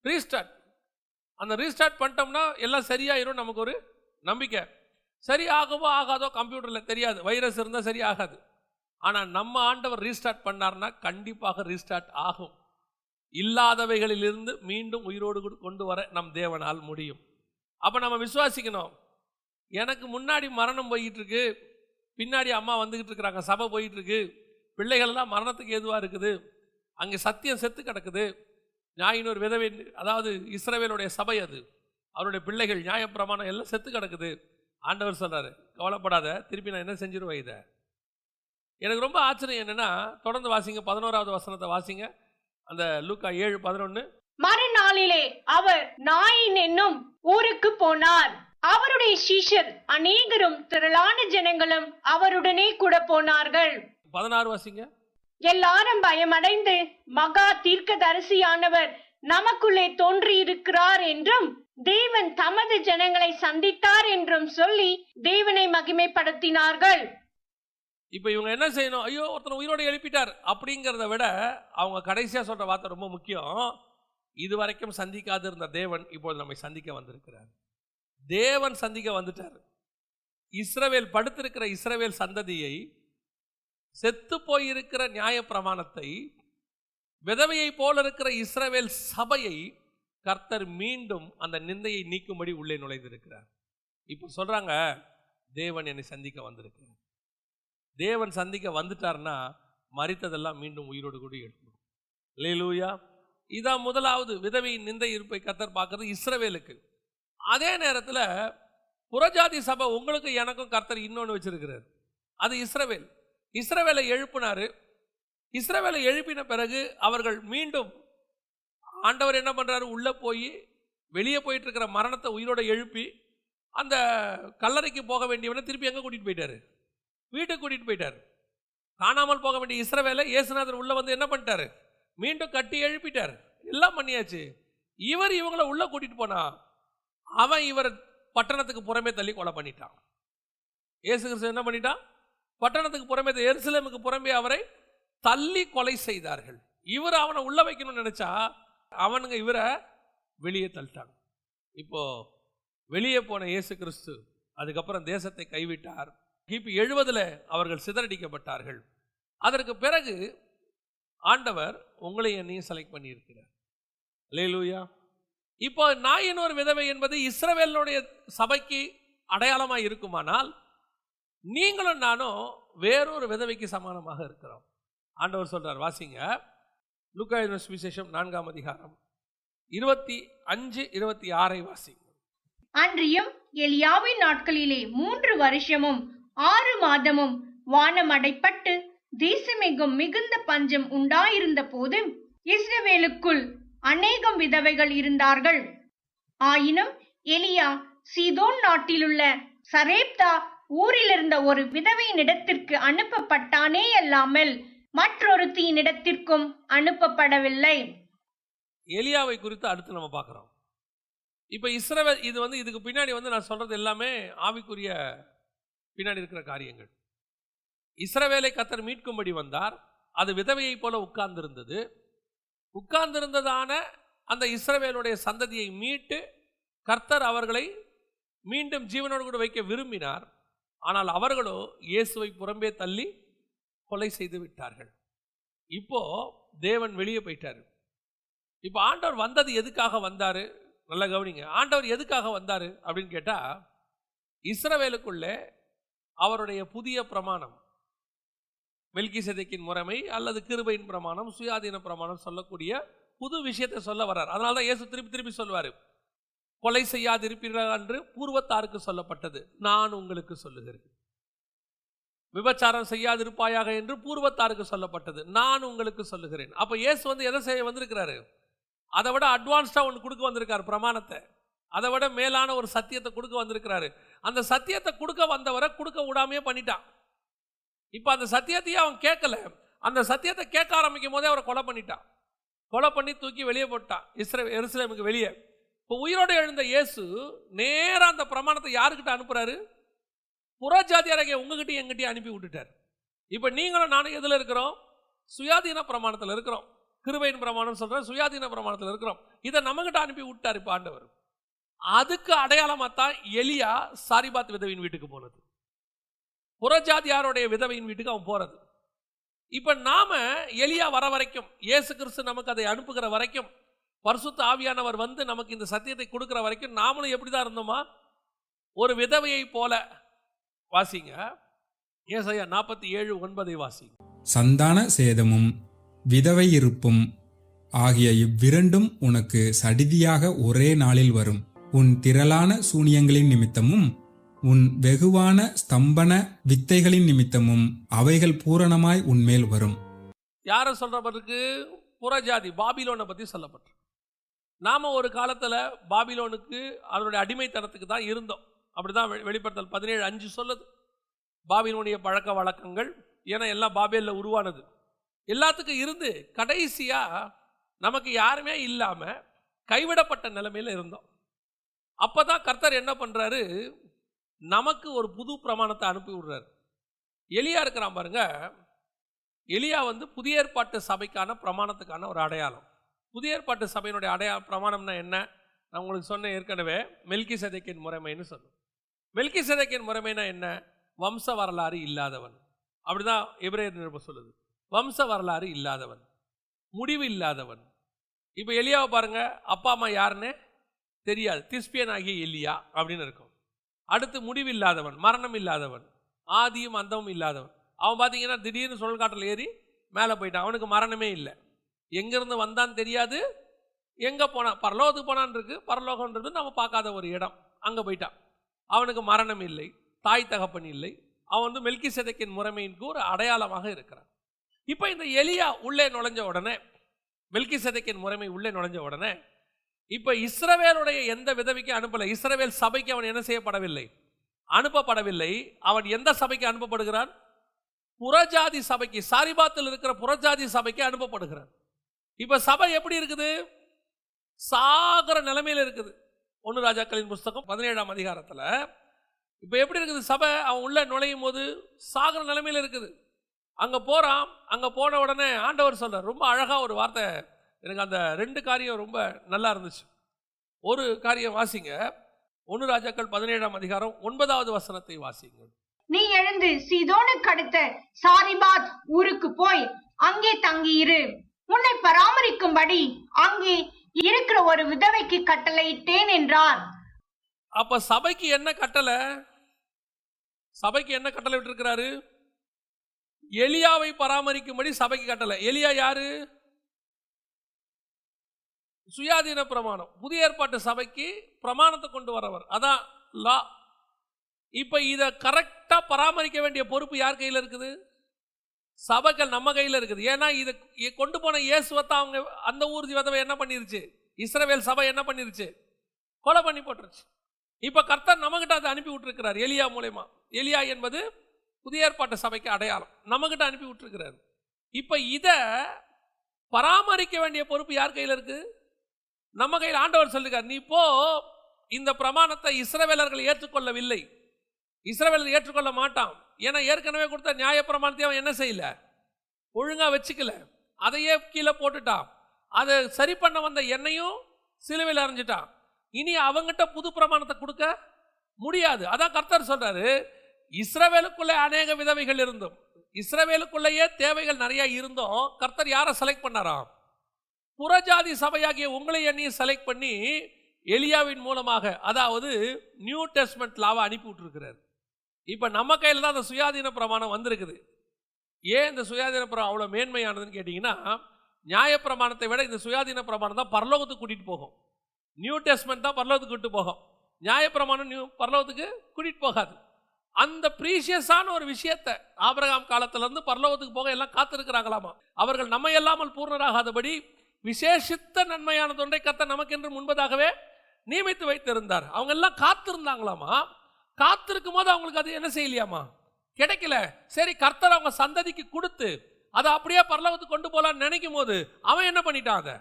ரீஸ்டார்ட் அந்த ரீஸ்டார்ட் பண்ணிட்டோம்னா எல்லாம் சரியாயிரும் நமக்கு ஒரு நம்பிக்கை. சரி ஆகவோ ஆகாதோ கம்ப்யூட்டரில் தெரியாது. வைரஸ் இருந்தால் சரி ஆகாது. ஆனால் நம்ம ஆண்டவர் ரீஸ்டார்ட் பண்ணார்னா கண்டிப்பாக ரீஸ்டார்ட் ஆகும். இல்லாதவைகளிலிருந்து மீண்டும் உயிரோடு கூட கொண்டு வர நம் தேவனால் முடியும். அப்போ நம்ம விசுவாசிக்கணும். எனக்கு முன்னாடி மரணம் போயிட்டுருக்கு. பின்னாடி அம்மா வந்துக்கிட்டு இருக்கிறாங்க. சபை போயிட்டு இருக்கு மரணத்துக்கு எதுவாக இருக்குது? அங்கே சத்தியம் செத்து கிடக்குது. ஞாயினூர் விதவை அதாவது இஸ்ரவேலுடைய சபை அது. அவருடைய பிள்ளைகள் நியாயப்பிரமாணம் எல்லாம் செத்து கிடக்குது. ஆண்டவர் சொல்றாரு கவலைப்படாத திருப்பி நான் என்ன செஞ்சிருவேன் இதை? எனக்கு ரொம்ப ஆச்சரியம் என்னன்னா தொடர்ந்து வாசிங்க பதினோராவது வசனத்தை வாசிங்க. அந்த லூக்கா ஏழு பதினொன்று மறுநாளிலே அவர் நாயின் என்னும் ஊருக்கு போனார். அவருடைய சீஷர் அநேகரும் திரளான ஜனங்களும் அவருடனே கூட போனார்கள். பதினாறு வாசிங்க. எல்லாரும் பயமடைந்து மகா தீர்க்கதரிசியானவர் நமக்குள்ளே தோன்றியிருக்கிறார் என்றும் தேவன் தமது ஜனங்களை சந்தித்தார் என்றும் சொல்லி தேவனை மகிமைப்படுத்தினார்கள். இப்போ இவங்க என்ன செய்யணும்? ஐயோ ஒருத்தர் உயிரோடு எழுப்பிட்டார் அப்படிங்கிறத விட அவங்க கடைசியாக சொல்ற வார்த்தை ரொம்ப முக்கியம். இதுவரைக்கும் சந்திக்காது இருந்த தேவன் இப்போது நம்மை சந்திக்க வந்திருக்கிறார். தேவன் சந்திக்க வந்துட்டார். இஸ்ரவேல் படுத்திருக்கிற இஸ்ரவேல் சந்ததியை செத்து போயிருக்கிற நியாயப்பிரமாணத்தை விதவையை போல இருக்கிற இஸ்ரவேல் சபையை கர்த்தர் மீண்டும் அந்த நிந்தையை நீக்கும்படி உள்ளே நுழைந்திருக்கிறார். இப்போ சொல்றாங்க தேவன் என்னை சந்திக்க வந்திருக்கிறார். தேவன் சந்திக்க வந்துட்டார்னா மறித்ததெல்லாம் மீண்டும் உயிரோடு கூட எழுப்பும் லீலூயா இதான் முதலாவது விதவையின் நிந்தை இருப்பை கத்தர் பார்க்கறது இஸ்ரவேலுக்கு. அதே நேரத்தில் புறஜாதி சபை உங்களுக்கு எனக்கும் கர்த்தர் இன்னொன்று வச்சிருக்கிறார். அது இஸ்ரவேல். இஸ்ரவேலை எழுப்பினார். இஸ்ரவேலை எழுப்பின பிறகு அவர்கள் மீண்டும் ஆண்டவர் என்ன பண்ணுறாரு உள்ளே போய் வெளியே போயிட்டு இருக்கிற மரணத்தை உயிரோட எழுப்பி அந்த கல்லறைக்கு போக வேண்டியவனை திருப்பி எங்கே கூட்டிகிட்டு போயிட்டாரு? வீட்டுக்கு கூட்டிகிட்டு போயிட்டாரு. காணாமல் போக வேண்டிய இஸ்ரவேலை இயேசுநாதர் உள்ளே வந்து என்ன பண்ணிட்டாரு? மீண்டும் கட்டி எழுப்பிட்டார். எல்லாம் பண்ணியாச்சு. இவர் இவங்கள உள்ளே கூட்டிகிட்டு போனா அவன் இவர் பட்டணத்துக்கு புறமே தள்ளி கொலை பண்ணிட்டான். இயேசு கிறிஸ்து என்ன பண்ணிட்டான்? பட்டணத்துக்கு புறமே எருசலேமுக்கு புறம்பே அவரை தள்ளி கொலை செய்தார்கள். இவர் அவனை உள்ள வைக்கணும்னு நினச்சா அவனுங்க இவரை வெளியே தள்ளிட்டாங்க. இப்போ வெளியே போன இயேசு கிறிஸ்து அதுக்கப்புறம் தேசத்தை கைவிட்டார். கிபி எழுபதில் அவர்கள் சிதறடிக்கப்பட்டார்கள். அதற்கு பிறகு ஆண்டவர் உங்களை என்னையும் செலக்ட் பண்ணியிருக்கிறார். லேலூயா இப்போ நாயின் ஒரு விதவை என்பது இஸ்ரவேலனுடைய சபைக்கு அடையாளமாக இருக்குமானால் நீங்களும் நானும் வேறொரு விதவைக்கு சமானமாக இருக்கிறோம். ஆண்டவர் சொல்றார் வாசிங்க. லுக்கா விசேஷம் நான்காம் அதிகாரம். இருபத்தி அஞ்சு இருபத்தி ஆறை வாசிங்க. அன்றியும் எலியாவின் நாட்களிலே மூன்று வருஷமும் ஆறு மாதமும் வானம் அடைப்பட்டு தேசமெங்கும் மிகுந்த பஞ்சம் உண்டாயிருந்த போது இஸ்ரவேலுக்குள் அநேகம் விதவைகள் இருந்தார்கள். ஆயினும் எலியா சீதோன் நாட்டிலுள்ள சரேப்தா ஊரிலிருந்த ஒரு விதவையினிடத்திற்கு அனுப்பப்பட்டானே அல்லாமல் மற்றொருத்தியினிடத்திற்கும் அனுப்பப்படவில்லை. எலியாவை குறித்து அடுத்து நம்ம பார்க்குறோம். இப்போ இஸ்ரவேல் இது வந்து இதுக்கு பின்னாடி வந்து நான் சொல்றது எல்லாமே ஆவிக்குரிய பின்னாடி இருக்கிற காரியங்கள். இஸ்ரவேலை கத்தர் மீட்கும்படி வந்தார். அது விதவையைப் போல உட்கார்ந்திருந்தது. உட்கார்ந்திருந்ததான அந்த இஸ்ரவேலுடைய சந்ததியை மீட்டு கர்த்தர் அவர்களை மீண்டும் ஜீவனோடு கூட வைக்க விரும்பினார். ஆனால் அவர்களோ இயேசுவை புறம்பே தள்ளி கொலை செய்து விட்டார்கள். இப்போ தேவன் வெளியே போயிட்டாரு. இப்போ ஆண்டவர் வந்தது எதுக்காக வந்தார்? நல்லா கவனிங்க. ஆண்டவர் எதுக்காக வந்தார் அப்படின்னு கேட்டால் இஸ்ரவேலுக்குள்ளே அவருடைய புதிய பிரமாணம் மெல்கிசேதேக்கின் முறைமை அல்லது கிருபையின் பிரமாணம் சுயாதீன பிரமாணம் சொல்லக்கூடிய புது விஷயத்தை சொல்ல வர்றார். அதனால தான் இயேசு திருப்பி திருப்பி சொல்வார் கொலை செய்யாதிருப்பீர்கள் என்று பூர்வத்தாருக்கு சொல்லப்பட்டது. நான் உங்களுக்கு சொல்லுகிறேன். விபச்சாரம் செய்யாதிருப்பாயாக என்று பூர்வத்தாருக்கு சொல்லப்பட்டது. நான் உங்களுக்கு சொல்லுகிறேன். அப்போ இயேசு வந்து எதை செய்ய வந்திருக்கிறாரு? அதை விட அட்வான்ஸ்டாக ஒன்று கொடுக்க வந்திருக்காரு பிரமாணத்தை. அதை விட மேலான ஒரு சத்தியத்தை கொடுக்க வந்திருக்கிறாரு. அந்த சத்தியத்தை கொடுக்க வந்தவரை கொடுக்க விடாமையே பண்ணிட்டான். இப்போ அந்த சத்தியத்தையே அவன் கேட்கல. அந்த சத்தியத்தை கேட்க ஆரம்பிக்கும் போதே அவரை கொலை பண்ணிட்டான். கொலை பண்ணி தூக்கி வெளியே போட்டான். இஸ்ரே எருசலேமுக்கு வெளியே. இப்போ உயிரோடு எழுந்த இயேசு நேராக அந்த பிரமாணத்தை யாருக்கிட்ட அனுப்புறாரு? புறஜாதியாரங்க உங்ககிட்டயும் எங்கிட்டயும் அனுப்பி விட்டுட்டார். இப்போ நீங்களும் நானும் எதில் இருக்கிறோம்? சுயாதீன பிரமாணத்தில் இருக்கிறோம். கிருபையின் பிரமாணம் சொல்கிறேன் சுயாதீன பிரமாணத்தில் இருக்கிறோம். இதை நம்மகிட்ட அனுப்பி விட்டார் இப்போ ஆண்டவர். அதுக்கு அடையாளமாக தான் எலியா சாரிபாத் விதவையின் வீட்டுக்கு போனது. புறஜாதியாருடைய விதவையின் வீட்டுக்கு அவன் போகிறது இப்போ நாம் எலியா வர வரைக்கும் இயேசு கிறிஸ்து நமக்கு அதை அனுப்புகிற வரைக்கும் பரிசுத்த ஆவியானவர் வந்து நமக்கு இந்த சத்தியத்தை கொடுக்கிற வரைக்கும் நாமளும் எப்படிதான் இருந்தோமா? ஒரு விதவையை போல வாசிங்க. ஏசையா நாற்பத்தி ஏழு ஒன்பதை வாசிங்க. சந்தான சேதமும் விதவையிருப்பும் ஆகிய இவ்விரண்டும் உனக்கு சடிதியாக ஒரே நாளில் வரும். உன் திரளான சூனியங்களின் நிமித்தமும் உன் வெகுவான ஸ்தம்பன வித்தைகளின் நிமித்தமும் அவைகள் பூரணமாய் உன்மேல் வரும். யாரை சொல்றவருக்கு புறஜாதி பாபிலோனை பத்தி சொல்லப்பட்டு நாம் ஒரு காலத்தில் பாபிலோனுக்கு அதனுடைய அடிமைத்தனத்துக்கு தான் இருந்தோம். அப்படிதான் தான் வெளிப்படுத்தல் பதினேழு அஞ்சு சொல்லுது. பாபிலோனிய பழக்க வழக்கங்கள் ஏன்னா எல்லாம் பாபேல்ல உருவானது. எல்லாத்துக்கும் இருந்து கடைசியாக நமக்கு யாருமே இல்லாமல் கைவிடப்பட்ட நிலைமையில் இருந்தோம். அப்பதான் கர்த்தர் என்ன பண்ணுறாரு நமக்கு ஒரு புது பிரமாணத்தை அனுப்பி விடுறாரு. எலியா இருக்கிறான் பாருங்க. எலியா வந்து புதிய ஏற்பாட்டு சபைக்கான பிரமாணத்துக்கான ஒரு அடையாளம். புதிய ஏற்பாட்டு சபையினுடைய அடையா பிரமாணம்னா என்ன? நான் உங்களுக்கு சொன்னேன் ஏற்கனவே மெல்கி சதைக்கின் முறைமைன்னு சொன்னோம். மெல்கி சதைக்கின் முறைமைனா என்ன? வம்ச வரலாறு இல்லாதவன். அப்படிதான் எபிரேயர் நிருபம் சொல்லுது. வம்ச வரலாறு இல்லாதவன். முடிவு இல்லாதவன். இப்போ எலியாவை பாருங்க அப்பா அம்மா யாருன்னு? தெரியாது. திஸ்பியன் ஆகிய எலியா அப்படின்னு இருக்கும். அடுத்து முடிவு இல்லாதவன் மரணம் இல்லாதவன் ஆதியும் அந்தமும் இல்லாதவன். அவன் பார்த்தீங்கன்னா திடீர்னு சொல்காட்டில் ஏறி மேலே போயிட்டான். அவனுக்கு மரணமே இல்லை. எங்கேருந்து வந்தான்னு தெரியாது. எங்கே போனான் பரலோகத்துக்கு போனான் இருக்கு பரலோகன்றது நம்ம பார்க்காத ஒரு இடம். அங்கே போயிட்டான். அவனுக்கு மரணம் இல்லை. தாய் தகப்பன் இல்லை. அவன் வந்து மெல்கி செதைக்கின் முறைமையின் ஒரு அடையாளமாக இருக்கிறான். இப்போ இந்த எலியா உள்ளே நுழைஞ்ச உடனே மெல்கி செதைக்கின் முறைமை உள்ளே நுழைஞ்ச உடனே இப்போ இஸ்ரவேலுடைய எந்த விதவிக்கும் அனுப்பலை. இஸ்ரவேல் சபைக்கு அவன் என்ன செய்யப்படவில்லை? அனுப்பப்படவில்லை. அவன் எந்த சபைக்கு அனுப்பப்படுகிறான்? புறஜாதி சபைக்கு சாரிபாத்தில் இருக்கிற புறஜாதி சபைக்கு அனுப்பப்படுகிறான். இப்போ சபை எப்படி இருக்குது? சாகர நிலைமையில் இருக்குது. ஒன்று ராஜாக்களின் புஸ்தகம் பதினேழாம் அதிகாரத்தில். இப்போ எப்படி இருக்குது சபை? அவன் உள்ள நுழையும் போது சாகர நிலைமையில் இருக்குது. அங்கே போகிறான் அங்கே போன உடனே ஆண்டவர் சொல்கிறார் ரொம்ப அழகாக ஒரு வார்த்தை. எனக்கு அந்த ரெண்டு காரியம் ரொம்ப நல்லா இருந்துச்சு. ஒரு காரியம் வாசிங்க. ஒன்று ராஜாக்கள் பதினேழாம் அதிகாரம் ஒன்பதாவது வசனத்தை வாசிங்க. நீ எழுந்து சீதோனுக்கு அடுத்த சாரிபாத் ஊருக்கு போய் அங்கே தங்கியிரு. உன்னை பராமரிக்கும்படி அங்கே இருக்கிற ஒரு விதவைக்கு கட்டளையிட்டேன் என்றார். அப்ப சபைக்கு என்ன கட்டளை? சபைக்கு என்ன கட்டளை விட்டிருக்கிறாரு? எலியாவை பராமரிக்கும்படி சபைக்கு கட்டளை. எலியா யாரு? சுயாதீன பிரமாணம். புதிய ஏற்பாட்டு சபைக்கு பிரமாணத்தை கொண்டு வரவர். அதான் லா. இப்ப இதை கரெக்டா பராமரிக்க வேண்டிய பொறுப்பு யார் கையில் இருக்குது? சபைகள் நம்ம கையில் இருக்குது. ஏன்னா இதை கொண்டு போன இயேசுவத்தை அவங்க அந்த ஊர்தி விதவை என்ன பண்ணிருச்சு? இஸ்ரவேல் சபை என்ன பண்ணிருச்சு? கொலை பண்ணி போட்டுருச்சு. இப்போ கர்த்தர் நம்மகிட்ட அதை அனுப்பி விட்டுருக்கிறார். எலியா மூலயமா. எலியா என்பது புதிய ஏற்பாட்டு சபைக்கு அடையாளம். நம்மகிட்ட அனுப்பி விட்டுருக்கிறார். இப்போ இதை பராமரிக்க வேண்டிய பொறுப்பு யார் கையில் இருக்குது நம்ம கையில் ஆண்டவர் சொல்லுகிறார் நீ போ இந்த பிரமாணத்தை இஸ்ரவேலர்கள் ஏற்றுக்கொள்ளவில்லை. இஸ்ரவேல் ஏற்றுக்கொள்ள மாட்டான். ஏன்னா ஏற்கனவே கொடுத்த நியாய பிரமாணத்தை அவன் என்ன செய்யல? ஒழுங்காக வச்சுக்கல. அதையே கீழே போட்டுட்டான். அதை சரி பண்ண வந்த என்னையும் சிலுவையில் அரைஞ்சிட்டான். இனி அவங்ககிட்ட புது பிரமாணத்தை கொடுக்க முடியாது. அதான் கர்த்தர் சொல்றாரு இஸ்ரவேலுக்குள்ளே அநேக விதவைகள் இருந்தும் இஸ்ரவேலுக்குள்ளேயே தேவைகள் நிறைய இருந்தும் கர்த்தர் யாரை செலக்ட் பண்ணாராம்? புறஜாதி சபையாகிய உங்களை எண்ணியும் செலக்ட் பண்ணி எலியாவின் மூலமாக அதாவது நியூ டெஸ்ட்மெண்ட் லாவை அனுப்பி விட்டுருக்கிறார். இப்போ நம்ம கையில் தான் அந்த சுயாதீன பிரமாணம் வந்திருக்குது. ஏன் இந்த சுயாதீன பிரமாணம் அவ்வளோ மேன்மையானதுன்னு கேட்டிங்கன்னா நியாயப்பிரமாணத்தை விட இந்த சுயாதீன பிரமாணம் தான் பரலோகத்துக்கு கூட்டிகிட்டு போகும். நியூ டெஸ்ட்மெண்ட் தான் பரலோகத்துக்கு கூட்டிட்டு போகும். நியாயப்பிரமாணம் நியூ பரலோகத்துக்கு கூட்டிகிட்டு போகாது. அந்த ப்ரீஷியஸான ஒரு விஷயத்தை ஆபிரகாம் காலத்திலேருந்து பரலோகத்துக்கு போக எல்லாம் காத்திருக்கிறாங்களாமா? அவர்கள் நம்மை இல்லாமல் பூர்ணராகாதபடி விசேஷித்த நன்மையான தொண்டை கத்த நமக்கென்று முன்பதாகவே நியமித்து வைத்திருந்தார். அவங்க எல்லாம் காத்திருந்தாங்களாமா? காத்திருக்கும் போது அவங்களுக்கு அது என்ன செய்யலையாமா? கிடைக்கல. சரி கர்த்தர் அவங்க சந்ததிக்கு கொடுத்து அதை அப்படியே பரலோகத்துக்கு கொண்டு போகலான்னு நினைக்கும் போது அவன் என்ன பண்ணிட்டான் அதை?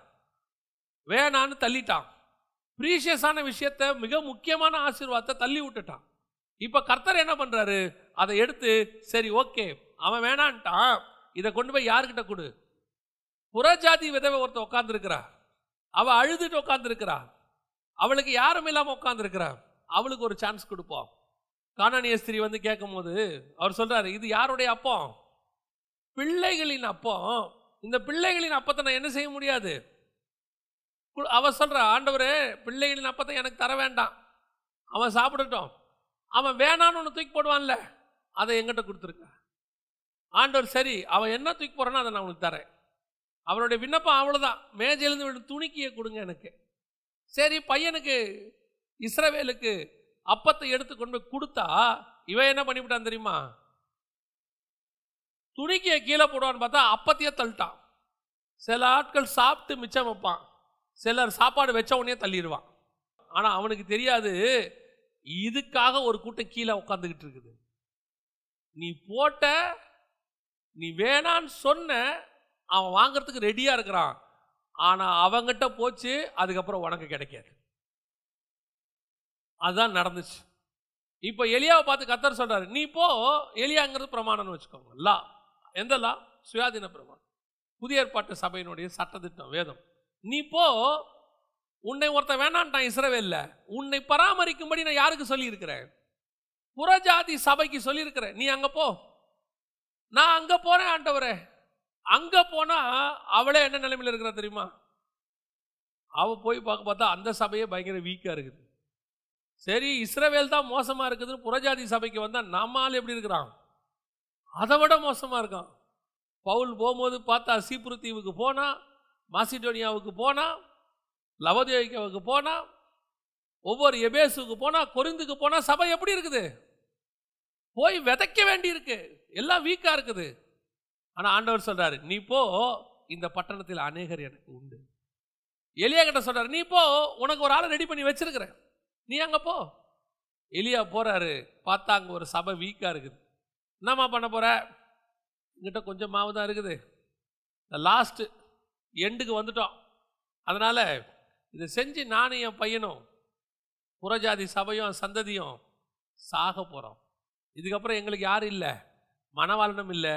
வேணான்னு தள்ளிட்டான். ப்ரீஷியஸான விஷயத்தை மிக முக்கியமான ஆசீர்வாதத்தை தள்ளி விட்டுட்டான். இப்போ கர்த்தர் என்ன பண்றாரு? அதை எடுத்து சரி ஓகே அவன் வேணான்ட்டான். இதை கொண்டு போய் யாருக்கிட்ட கொடு? புறஜாதி விதவை ஒருத்தர் உட்காந்துருக்கிறா அவள் அழுதுட்டு உட்காந்துருக்கிறா அவளுக்கு யாரும் இல்லாமல் உட்காந்துருக்கிறா அவளுக்கு ஒரு சான்ஸ் கொடுப்போம். காணானிய ஸ்திரீ வந்து கேட்கும் போது அவர் சொல்றாரு இது யாருடைய அப்பம்? பிள்ளைகளின் அப்பம். இந்த பிள்ளைகளின் அப்பத்தை நான் என்ன செய்ய முடியாது? கு- அவ சொல்றா ஆண்டவரே பிள்ளைகளின் அப்பத்தை எனக்கு தர வேண்டாம். அவன் சாப்பிடட்டும். அவன் வேணான்னு ஒன்று தூக்கி போடுவான்ல அதை எங்கிட்ட கொடுத்துருக்க. ஆண்டவர் சரி அவன் என்ன தூக்கி போறானோ அதை நான் உனக்கு தரேன். அவனுடைய விண்ணப்பம் அவ்வளோதான் மேஜையிலேருந்து விழுந்து துணிக்கியை கொடுங்க எனக்கு. சரி பையனுக்கு இஸ்ரவேலுக்கு அப்பத்தை எடுத்து கொண்டு போய் கொடுத்தா இவன் என்ன பண்ணிவிட்டான் தெரியுமா? துணிக்கிய கீழே போடுவான்னு பார்த்தா அப்பத்தையே தள்ளிட்டான். சில ஆட்கள் சாப்பிட்டு மிச்சம் வைப்பான். சிலர் சாப்பாடு வச்ச உடனே தள்ளிடுவான். ஆனால் அவனுக்கு தெரியாது இதுக்காக ஒரு கூட்டம் கீழே உட்காந்துக்கிட்டு இருக்குது. நீ போட்ட நீ வேணான்னு சொன்ன அவன் வாங்கிறதுக்கு ரெடியாக இருக்கிறான். ஆனால் அவங்கிட்ட போச்சு அதுக்கப்புறம் உனக்கு கிடைக்காது. அதுதான் நடந்துச்சு. இப்போ எலியாவை பார்த்து கத்தர் சொல்கிறாரு நீ போ எலியாங்கிறது பிரமாணம்னு வச்சுக்கோங்க. லா எந்த லா? சுயாதீன பிரமாணம். புதிய ஏற்பாட்டு சபையினுடைய சட்டத்திட்டம் வேதம். நீ போ உன்னை ஒருத்தன் வேணான்ட்டான் இஸ்ரவேலில். உன்னை பராமரிக்கும்படி நான் யாருக்கு சொல்லியிருக்கிறேன்? புறஜாதி சபைக்கு சொல்லியிருக்கிறேன். நீ அங்கே போ. நான் அங்கே போகிறேன் ஆண்டவரே. அங்கே போனால் அவளே என்ன நிலைமையில இருக்கிறா தெரியுமா? அவள் போய் பார்க்க பார்த்தா அந்த சபையே பயங்கர வீக்காக இருக்குது. சரி இஸ்ரவேல் தான் மோசமாக இருக்குதுன்னு புறஜாதி சபைக்கு வந்தால் நம்ம ஆள் எப்படி இருக்கிறான்? அதை விட மோசமாக இருக்கான். பவுல் போகும்போது பார்த்தா சீப்புரு தீவுக்கு போனால் மாசிடோனியாவுக்கு போனால் லவதேவிக்காவுக்கு போனால் ஒவ்வொரு எபேசுக்கு போனால் கொரிந்துக்கு போனால் சபை எப்படி இருக்குது? போய் விதைக்க வேண்டியிருக்கு. எல்லாம் வீக்காக இருக்குது. ஆனால் ஆண்டவர் சொல்கிறாரு நீ போ இந்த பட்டணத்தில் அநேகர் எனக்கு உண்டு. எளியா கிட்ட சொல்கிறார் நீ போ உனக்கு ஒரு ஆளை ரெடி பண்ணி வச்சிருக்கிறேன். நீ அங்கே போ. எலியா போகிறாரு பார்த்தா அங்கே ஒரு சபை வீக்காக இருக்குது. என்னம்மா பண்ண போகிற என்கிட்ட கொஞ்சம் மாவு தான் இருக்குது. இந்த லாஸ்ட்டு எண்டுக்கு வந்துட்டோம். அதனால் இதை செஞ்சு நானும் என் பையனும் புறஜாதி சபையும் சந்ததியும் சாக போகிறோம் இதுக்கப்புறம் எங்களுக்கு யாரும் இல்லை? மனவாளனும் இல்லை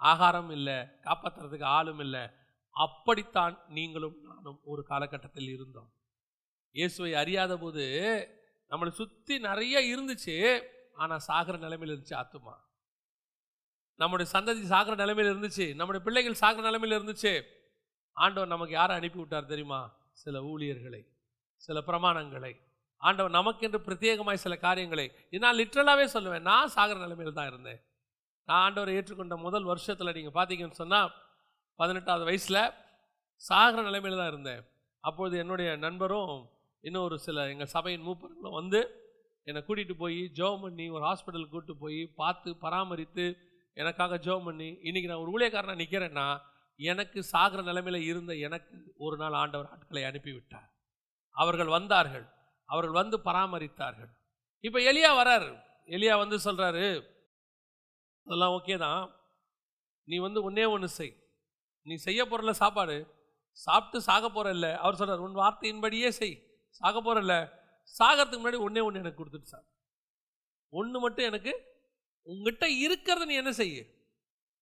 ஆகாரம் இல்லை காப்பாற்றுறதுக்கு ஆளும் இல்லை. அப்படித்தான் நீங்களும் நானும் ஒரு காலகட்டத்தில் இருந்தோம். இயேசுவை அறியாத போது நம்மளை சுற்றி நிறைய இருந்துச்சு ஆனால் சாகிற நிலைமையில் இருந்துச்சு ஆத்துமா. நம்முடைய சந்ததி சாகிற நிலைமையில் இருந்துச்சு நம்முடைய பிள்ளைகள் சாகிற நிலைமையில் இருந்துச்சு. ஆண்டவர் நமக்கு யாரை அனுப்பி விட்டார் தெரியுமா? சில ஊழியர்களை சில பிரமாணங்களை. ஆண்டவர் நமக்கென்று பிரத்யேகமாய் சில காரியங்களை. நான் லிட்ரலாகவே சொல்லுவேன். நான் சாகிற நிலைமையில் தான் இருந்தேன். நான் ஆண்டவரை ஏற்றுக்கொண்ட முதல் வருஷத்தில் நீங்கள் பார்த்தீங்கன்னு சொன்னால் பதினெட்டாவது வயசில் சாகிற நிலைமையில் தான் இருந்தேன். அப்பொழுது என்னுடைய நண்பரும் இன்னும் ஒரு சில எங்கள் சபையின் மூப்பர்களும் வந்து என்னை கூட்டிகிட்டு போய் ஜோம் பண்ணி ஒரு ஹாஸ்பிட்டலுக்கு கூப்பிட்டு போய் பார்த்து பராமரித்து எனக்காக ஜோம் பண்ணி இன்றைக்கி நான் ஒரு ஊழியக்காரனாக நிற்கிறேன்னா எனக்கு சாகிற நிலைமையில் இருந்த எனக்கு ஒரு நாள் ஆண்டவர் ஆட்களை அனுப்பிவிட்டார். அவர்கள் வந்தார்கள். அவர்கள் வந்து பராமரித்தார்கள். இப்போ எலியா வரார். எலியா வந்து சொல்கிறாரு அதெல்லாம் ஓகே தான். நீ வந்து ஒன்றே ஒன்று செய். நீ செய்ய போகிறல சாப்பாடு. சாப்பிட்டு சாக இல்லை அவர் சொல்கிறார் உன் வார்த்தையின்படியே செய். சாக போகிறல்ல சாகிறதுக்கு முன்னாடி ஒன்றே ஒன்று எனக்கு கொடுத்துட்டு சார். ஒன்று மட்டும் எனக்கு உங்ககிட்ட இருக்கிறத நீ என்ன செய்ய?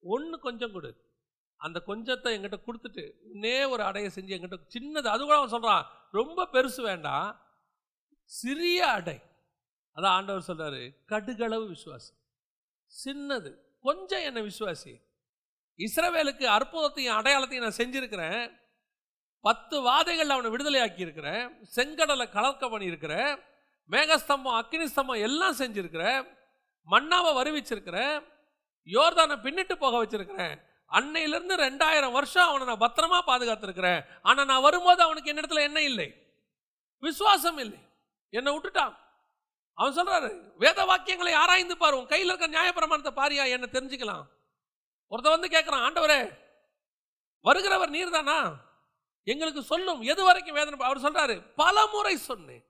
ஒன்று கொஞ்சம் கொடு. அந்த கொஞ்சத்தை எங்கிட்ட கொடுத்துட்டு இன்னே ஒரு அடையை செஞ்சு என்கிட்ட சின்னது அது கூட அவன் சொல்கிறான் ரொம்ப பெருசு வேண்டாம் சிறிய அடை. அதான் ஆண்டவர் சொல்கிறாரு கடுகளவு விசுவாசி. சின்னது கொஞ்சம் என்ன விசுவாசி. இஸ்ரவேலுக்கு அற்புதத்தையும் அடையாளத்தையும் நான் செஞ்சுருக்கிறேன். பத்து வாதைகள் அவனை விடுதலையாக்கி இருக்கிறேன் செங்கடலை கலக்க பண்ணியிருக்கிறேன் மேகஸ்தம்பம் அக்னிஸ்தம்பம் எல்லாம் செஞ்சிருக்கிறேன் மண்ணாவை வருவிச்சிருக்கிறேன் யோர்தானை பின்னிட்டு போக வச்சிருக்கிறேன் அன்னையிலிருந்து ரெண்டாயிரம் வருஷம் அவனை நான் பத்திரமா பாதுகாத்திருக்கிறேன். ஆனால் நான் வரும்போது அவனுக்கு என்னிடத்துல என்ன இல்லை? விசுவாசம் இல்லை. என்னை விட்டுட்டான். அவன் சொல்றாரு வேத வாக்கியங்களை ஆராய்ந்து பாரு உன் கையில் இருக்க நியாயப்பிரமாணத்தை பாரியா? என்ன தெரிஞ்சுக்கலாம். ஒருத்த வந்து கேட்குறான் ஆண்டவரே வருகிறவர் நீர் தானா எங்களுக்கு சொல்லும் எது வரைக்கும் வேதனை அவர் சொல்கிறாரு பல முறை சொன்னேன்.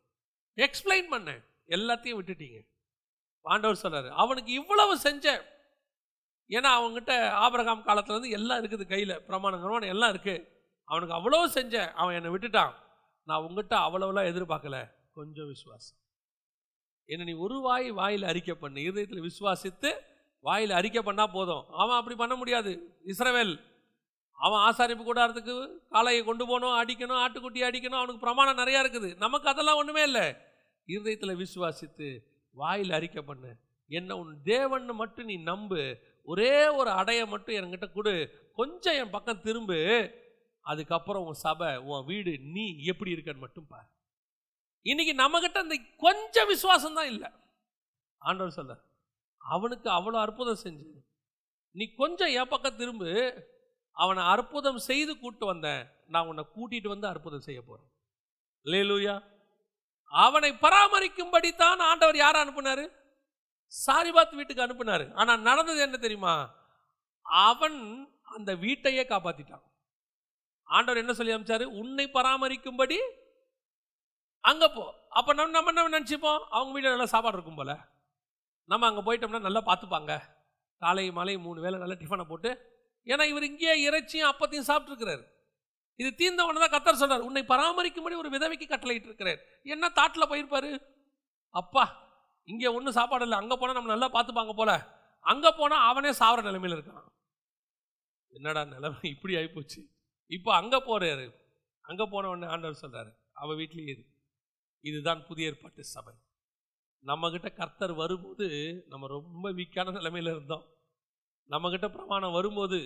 எக்ஸ்பிளைன் பண்ணேன் எல்லாத்தையும் விட்டுட்டீங்க. ஆண்டவர் சொல்கிறாரு அவனுக்கு இவ்வளவு செஞ்சேன் ஏன்னா அவங்ககிட்ட ஆபரகாம் காலத்துலேருந்து எல்லாம் இருக்குது கையில் பிரமாணம் கிரமாணம் எல்லாம் இருக்குது அவனுக்கு அவ்வளவு செஞ்சேன் அவன் என்னை விட்டுட்டான். நான் உங்ககிட்ட அவ்வளவுலாம் எதிர்பார்க்கல. கொஞ்சம் விசுவாசம். என்ன நீ ஒரு வாய் வாயில் அறிக்கை பண்ணு. இருதயத்தில் விசுவாசித்து வாயில் அறிக்கை பண்ணால் போதும். அவன் அப்படி பண்ண முடியாது. இஸ்ரவேல் அவன் ஆசாரிப்பு கூடாரத்துக்கு காளையை கொண்டு போகணும் அடிக்கணும் ஆட்டுக்குட்டி அடிக்கணும் அவனுக்கு பிரமாணம் நிறையா இருக்குது. நமக்கு அதெல்லாம் ஒன்றுமே இல்லை. இருதயத்தில் விசுவாசித்து வாயில் அறிக்கை பண்ணு. என்ன உன் தேவன் மட்டும் நீ நம்பு. ஒரே ஒரு அடையை மட்டும் என்கிட்ட கொடு. கொஞ்சம் என் பக்கம் திரும்பு. அதுக்கப்புறம் உன் சபை உன் வீடு நீ எப்படி இருக்கன்னு மட்டும் பாரு. இன்னைக்கு நம்மகிட்ட அந்த கொஞ்சம் விசுவாசம் தான் இல்லை. ஆண்டவர் சொல்ல அவனுக்கு அவ்வளோ அற்புதம் செஞ்சு நீ கொஞ்சம் என் பக்கம் திரும்பு. அவனை அற்புதம் செய்து கூட்டு வந்தேன். நான் உன்னை கூட்டிட்டு வந்து அற்புதம் செய்ய போறேன். லேலூயா அவனை பராமரிக்கும்படி தான் ஆண்டவர் யாரை அனுப்புனாரு? சாரிபாத் வீட்டுக்கு அனுப்புனாரு. ஆனா நடந்தது என்ன தெரியுமா? அவன் அந்த வீட்டையே காப்பாத்திட்டான். ஆண்டவர் என்ன சொல்லி அமைச்சாரு உன்னை பராமரிக்கும்படி அங்க போ. அப்ப நம்ம நம்ம என்ன நினைச்சுப்போம்? அவங்க வீட்டில் நல்லா சாப்பாடு இருக்கும் போல. நம்ம அங்க போயிட்டோம்னா நல்லா பார்த்துப்பாங்க. காலை மாலை மூணு வேளை நல்லா டிஃபனை போட்டு ஏன்னா இவர் இங்கேயே இறைச்சியும் அப்பத்தையும் சாப்பிட்ருக்கிறார் இது தீர்ந்தவன தான் கத்தர் சொல்றார் உன்னை பராமரிக்கும்படி ஒரு விதவைக்கு கட்டளையிட்டு இருக்கிறார் என்ன தாட்டில் போயிருப்பாரு? அப்பா இங்கே ஒன்றும் சாப்பாடு இல்லை. அங்கே போனால் நம்ம நல்லா பார்த்துப்பாங்க போல. அங்கே போனால் அவனே சாவர நிலைமையில் இருக்கான். என்னடா நிலைமை? இப்படி ஆகிப்போச்சு இப்போ அங்கே போகிறாரு அங்கே போன உடனே ஆண்டவர் சொல்கிறாரு அவ வீட்லேயே இரு. இதுதான் புதிய ஏற்பாட்டு சபை. நம்மக்கிட்ட கர்த்தர் வரும்போது நம்ம ரொம்ப வீக்கான நிலைமையில் இருந்தோம். நம்மக்கிட்ட பிரமாணம் வரும்போது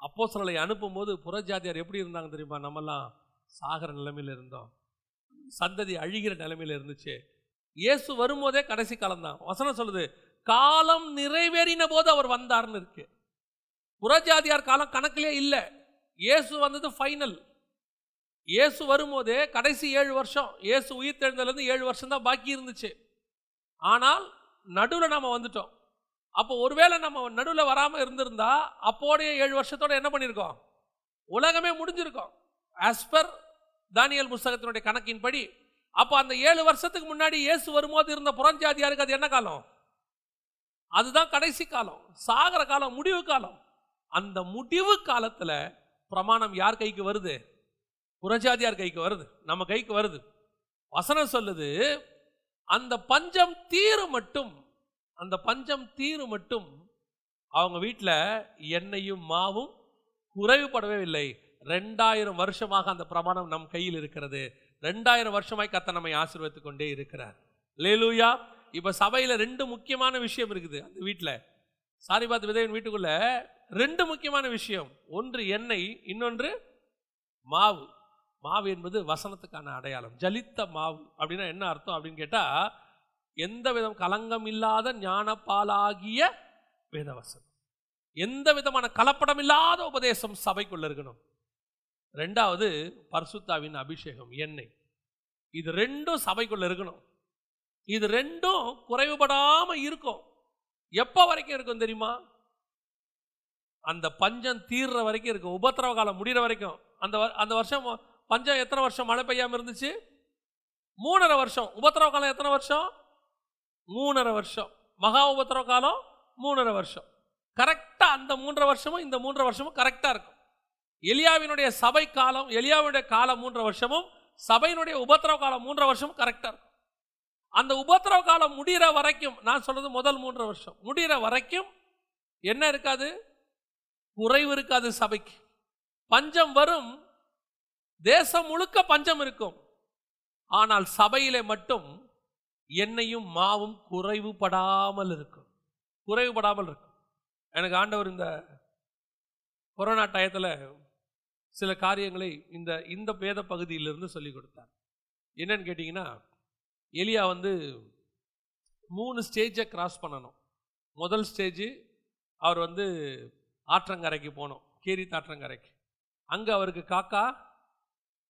அப்போ சிலரை அனுப்பும்போது புறஜாதியார் எப்படி இருந்தாங்க தெரியுமா? நம்மெல்லாம் சாகிற நிலைமையில் இருந்தோம். சந்ததி அழிகிற நிலைமையில் இருந்துச்சு. இயேசு வரும்போதே கடைசி காலம்தான். வசனம் சொல்லுது காலம் நிறைவேறின போது அவர் வந்தார்னு இருக்கு. புறஜாதியார் காலம் கணக்கிலே இல்லை. இயேசு வந்தது ஃபைனல் இயேசு வரும்போதே கடைசி ஏழு வருஷம் இயேசு உயிர் தெழுந்ததுலேருந்து ஏழு வருஷம் தான் பாக்கி இருந்துச்சு. ஆனால் நடுவில் நம்ம வந்துட்டோம். அப்போ ஒருவேளை நம்ம நடுவில் வராமல் இருந்திருந்தா அப்போடைய ஏழு வருஷத்தோட என்ன பண்ணியிருக்கோம் உலகமே முடிஞ்சிருக்கோம். ஆஸ் பர் தானியல் புஸ்தகத்தினுடைய கணக்கின்படி அப்போ அந்த ஏழு வருஷத்துக்கு முன்னாடி இயேசு வரும்போது இருந்த புறஞ்சாதியாருக்கு அது என்ன காலம்? அதுதான் கடைசி காலம். சாகர காலம் முடிவு காலம். அந்த முடிவு காலத்தில் பிரமாணம் யார் கைக்கு வருது? புறஜாதியார் கைக்கு வருது. நம்ம கைக்கு வருது. வசனம் சொல்லுது அந்த பஞ்சம் தீர மட்டும் அந்த பஞ்சம் தீரும் மட்டும் அவங்க வீட்டில் எண்ணெயும் மாவும் குறைவுபடவே இல்லை. ரெண்டாயிரம் வருஷமாக அந்த பிரமாணம் நம் கையில் இருக்கிறது. ரெண்டாயிரம் வருஷமாய் கத்த நம்மை ஆசீர்வதித்துக் கொண்டே இருக்கிறார். லேலூயா இப்போ சபையில் ரெண்டு முக்கியமான விஷயம் இருக்குது அந்த வீட்டில் சாரிபாத் விதவின் வீட்டுக்குள்ள ரெண்டு முக்கியமான விஷயம். ஒன்று எண்ணெய் இன்னொன்று மாவு. மாவு என்பது வசனத்துக்கான அடையாளம். ஜலித்த மாவு. அப்படின்னா என்ன அர்த்தம் அப்படின்னு கேட்டால் எந்த விதம் கலங்கம் இல்லாத ஞானப்பாலாகிய வேதவசனம். எந்த விதமான கலப்படம் இல்லாத உபதேசம் சபைக்குள்ள இருக்கணும். ரெண்டாவது பர்சுத்தாவின் அபிஷேகம் எண்ணெய். இது ரெண்டும் சபைக்குள்ள இருக்கணும். இது ரெண்டும் குறைவுபடாமல் இருக்கும். எப்போ வரைக்கும் இருக்கும் தெரியுமா? அந்த பஞ்சம் தீர்ற வரைக்கும் இருக்கும். உபத்திரவ காலம் முடிகிற வரைக்கும். அந்த வ- அந்த வருஷம் பஞ்சம் எத்தனை வருஷம் மழை பெய்யாமல் இருந்துச்சு? மூணரை வருஷம். உபத்திரவ காலம் எத்தனை வருஷம்? மூணரை வருஷம். மகா உபத்திரவ காலம் மூணரை வருஷம். கரெக்டாக அந்த மூன்றரை வருஷமும் இந்த மூன்றரை வருஷமும் கரெக்டாக இருக்கும். எலியாவினுடைய சபை காலம் எலியாவினுடைய காலம் மூன்றரை வருஷமும் சபையினுடைய உபத்திரவ காலம் மூன்றரை வருஷமும் கரெக்டாக இருக்கும். அந்த உபத்திரவ காலம் முடிகிற வரைக்கும் நான் சொல்கிறது முதல் மூன்றரை வருஷம் முடிகிற வரைக்கும் என்ன இருக்காது? குறைவு இருக்காது சபைக்கு. பஞ்சம் வரும் தேசம் முழுக்க பஞ்சம் இருக்கும். ஆனால் சபையிலே மட்டும் எண்ணெயும் மாவும் குறைவுபடாமல் இருக்கும். குறைவுபடாமல் இருக்கும் எனக்கு ஆண்டவர் இந்த கொரோனா டயத்தில் சில காரியங்களை இந்த இந்த பேத பகுதியிலிருந்து சொல்லி கொடுத்தார். என்னன்னு கேட்டிங்கன்னா எலியா வந்து மூணு ஸ்டேஜை கிராஸ் பண்ணணும். முதல் ஸ்டேஜ் அவர் வந்து ஆற்றங்கரைக்கு போனோம். கேரி ஆற்றங்கரைக்கு. அங்கே அவருக்கு காக்கா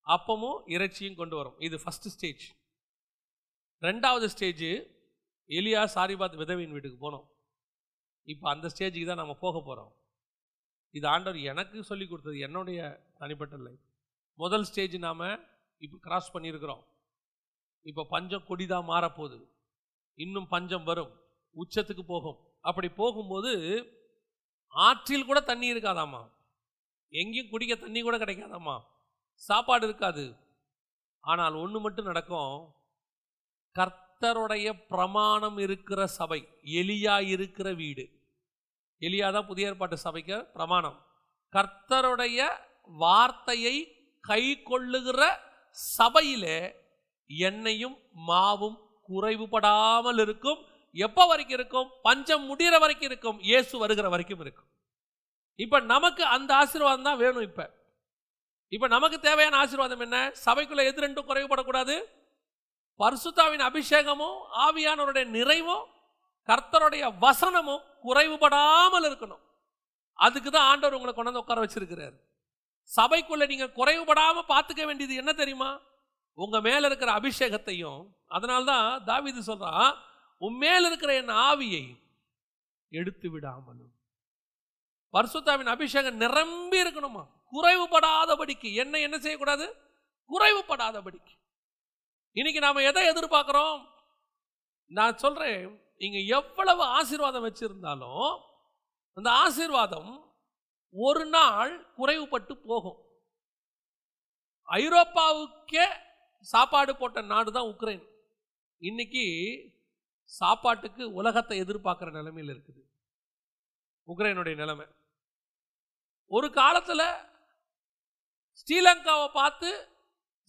அப்பமும் இறைச்சியும் கொண்டு வரும். இது ஃபஸ்ட்டு ஸ்டேஜ் ரெண்டாவது ஸ்டேஜ் எலியா சாரிபாத் விதவியின் வீட்டுக்கு போனோம். இப்போ அந்த ஸ்டேஜுக்கு தான் நம்ம போக போகிறோம் இது ஆண்டவர் எனக்கு சொல்லி கொடுத்தது என்னுடைய தனிப்பட்ட லைஃப் முதல் ஸ்டேஜ் நாம் இப்போ கிராஸ் பண்ணியிருக்கிறோம். இப்போ பஞ்சம் கொடிதான் மாறப்போகுது. இன்னும் பஞ்சம் வரும். உச்சத்துக்கு போகும். அப்படி போகும்போது ஆற்றில் கூட தண்ணி இருக்காதாம்மா எங்கேயும் குடிக்க தண்ணி கூட கிடைக்காதாம்மா சாப்பாடு இருக்காது. ஆனால் ஒன்று மட்டும் நடக்கும். கர்த்தருடைய பிரமாணம் இருக்கிற சபை எலியா இருக்கிற வீடு. எலியா தான் புதிய ஏற்பாட்டு சபைக்கு பிரமாணம். கர்த்தருடைய வார்த்தையை கை கொள்ளுகிற சபையிலே எண்ணெயும் மாவும் குறைவுபடாமல் இருக்கும். எப்போ வரைக்கும் இருக்கும்? பஞ்சம் முடிகிற வரைக்கும் இருக்கும். இயேசு வருகிற வரைக்கும் இருக்கும். இப்போ நமக்கு அந்த ஆசீர்வாதம் தான் வேணும் இப்போ. இப்போ நமக்கு தேவையான ஆசீர்வாதம் என்ன? சபைக்குள்ளே எது ரெண்டும் குறைவுபடக்கூடாது? பரிசுத்தாவின் அபிஷேகமும் ஆவியானவருடைய நிறைவும் கர்த்தருடைய வசனமும் குறைவுபடாமல் இருக்கணும். அதுக்கு தான் ஆண்டவர் உங்களை கொண்டாந்து உட்கார வச்சிருக்கிறார். சபைக்குள்ள நீங்கள் குறைவுபடாமல் பார்த்துக்க வேண்டியது என்ன தெரியுமா? உங்கள் மேலே இருக்கிற அபிஷேகத்தையும் அதனால்தான் தாவிது சொல்கிறான் உன் மேல் இருக்கிற என் ஆவியை எடுத்து விடாமலும். பரிசுத்தாவின் அபிஷேகம் நிரம்பி இருக்கணுமா? குறைவுபடாதபடிக்கு. என்ன என்ன செய்யக்கூடாது? குறைவுபடாதபடிக்கு. இன்னைக்கு நாம் எதை எதிர்பார்க்குறோம்? நான் சொல்கிறேன் இங்கே எவ்வளவு ஆசீர்வாதம் வச்சுருந்தாலும் அந்த ஆசீர்வாதம் ஒரு நாள் குறைவுபட்டு போகும். ஐரோப்பாவுக்கே சாப்பாடு போட்ட நாடு தான் உக்ரைன். இன்னைக்கு சாப்பாட்டுக்கு உலகத்தை எதிர்பார்க்குற நிலைமையில் இருக்குது. உக்ரைனுடைய நிலைமை. ஒரு காலத்தில் ஸ்ரீலங்காவை பார்த்து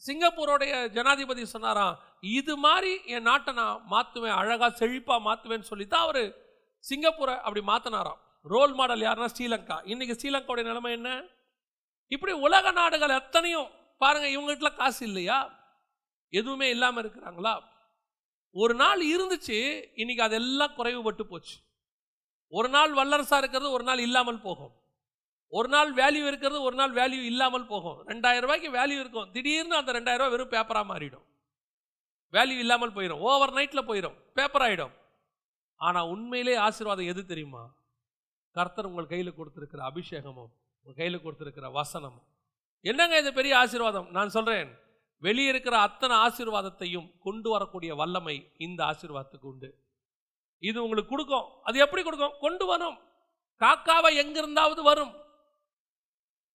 சிங்கப்பூருடைய ஜனாதிபதி சொன்னாராம் இது மாதிரி என் நாட்டை நான் மாற்றுவேன் அழகாக செழிப்பாக மாற்றுவேன்னு சொல்லி தான் அவர் சிங்கப்பூரை அப்படி மாற்றினாராம் ரோல் மாடல் யாருன்னா ஸ்ரீலங்கா. இன்றைக்கி ஸ்ரீலங்காவுடைய நிலைமை என்ன? இப்படி உலக நாடுகள் எத்தனையும் பாருங்கள் இவங்ககிட்ட காசு இல்லையா? எதுவுமே இல்லாமல் இருக்கிறாங்களா? ஒரு நாள் இருந்துச்சு இன்னைக்கு அதெல்லாம் குறைவுபட்டு போச்சு. ஒரு நாள் வல்லரசாக இருக்கிறது ஒரு நாள் இல்லாமல் போகும். ஒரு நாள் வேல்யூ இருக்கிறது ஒரு நாள் வேல்யூ இல்லாமல் போகும். ரெண்டாயிரம் ரூபாய்க்கு வேல்யூ இருக்கும். திடீர்னு அந்த ரெண்டாயிரம் ரூபாய் வெறும் பேப்பராக மாறிடும். வேல்யூ இல்லாமல் போயிடும். ஓவர் நைட்டில் போயிடும். பேப்பர் ஆகிடும் ஆனால் உண்மையிலே ஆசீர்வாதம் எது தெரியுமா? கர்த்தர் உங்கள் கையில் கொடுத்துருக்கிற அபிஷேகமும் உங்கள் கையில் கொடுத்துருக்கிற வசனமும். என்னங்க இது பெரிய ஆசீர்வாதம்? நான் சொல்கிறேன் வெளியே இருக்கிற அத்தனை ஆசீர்வாதத்தையும் கொண்டு வரக்கூடிய வல்லமை இந்த ஆசீர்வாதத்துக்கு உண்டு. இது உங்களுக்கு கொடுக்கும். அது எப்படி கொடுக்கும்? கொண்டு வரும். காக்காவை எங்கிருந்தாவது வரும்.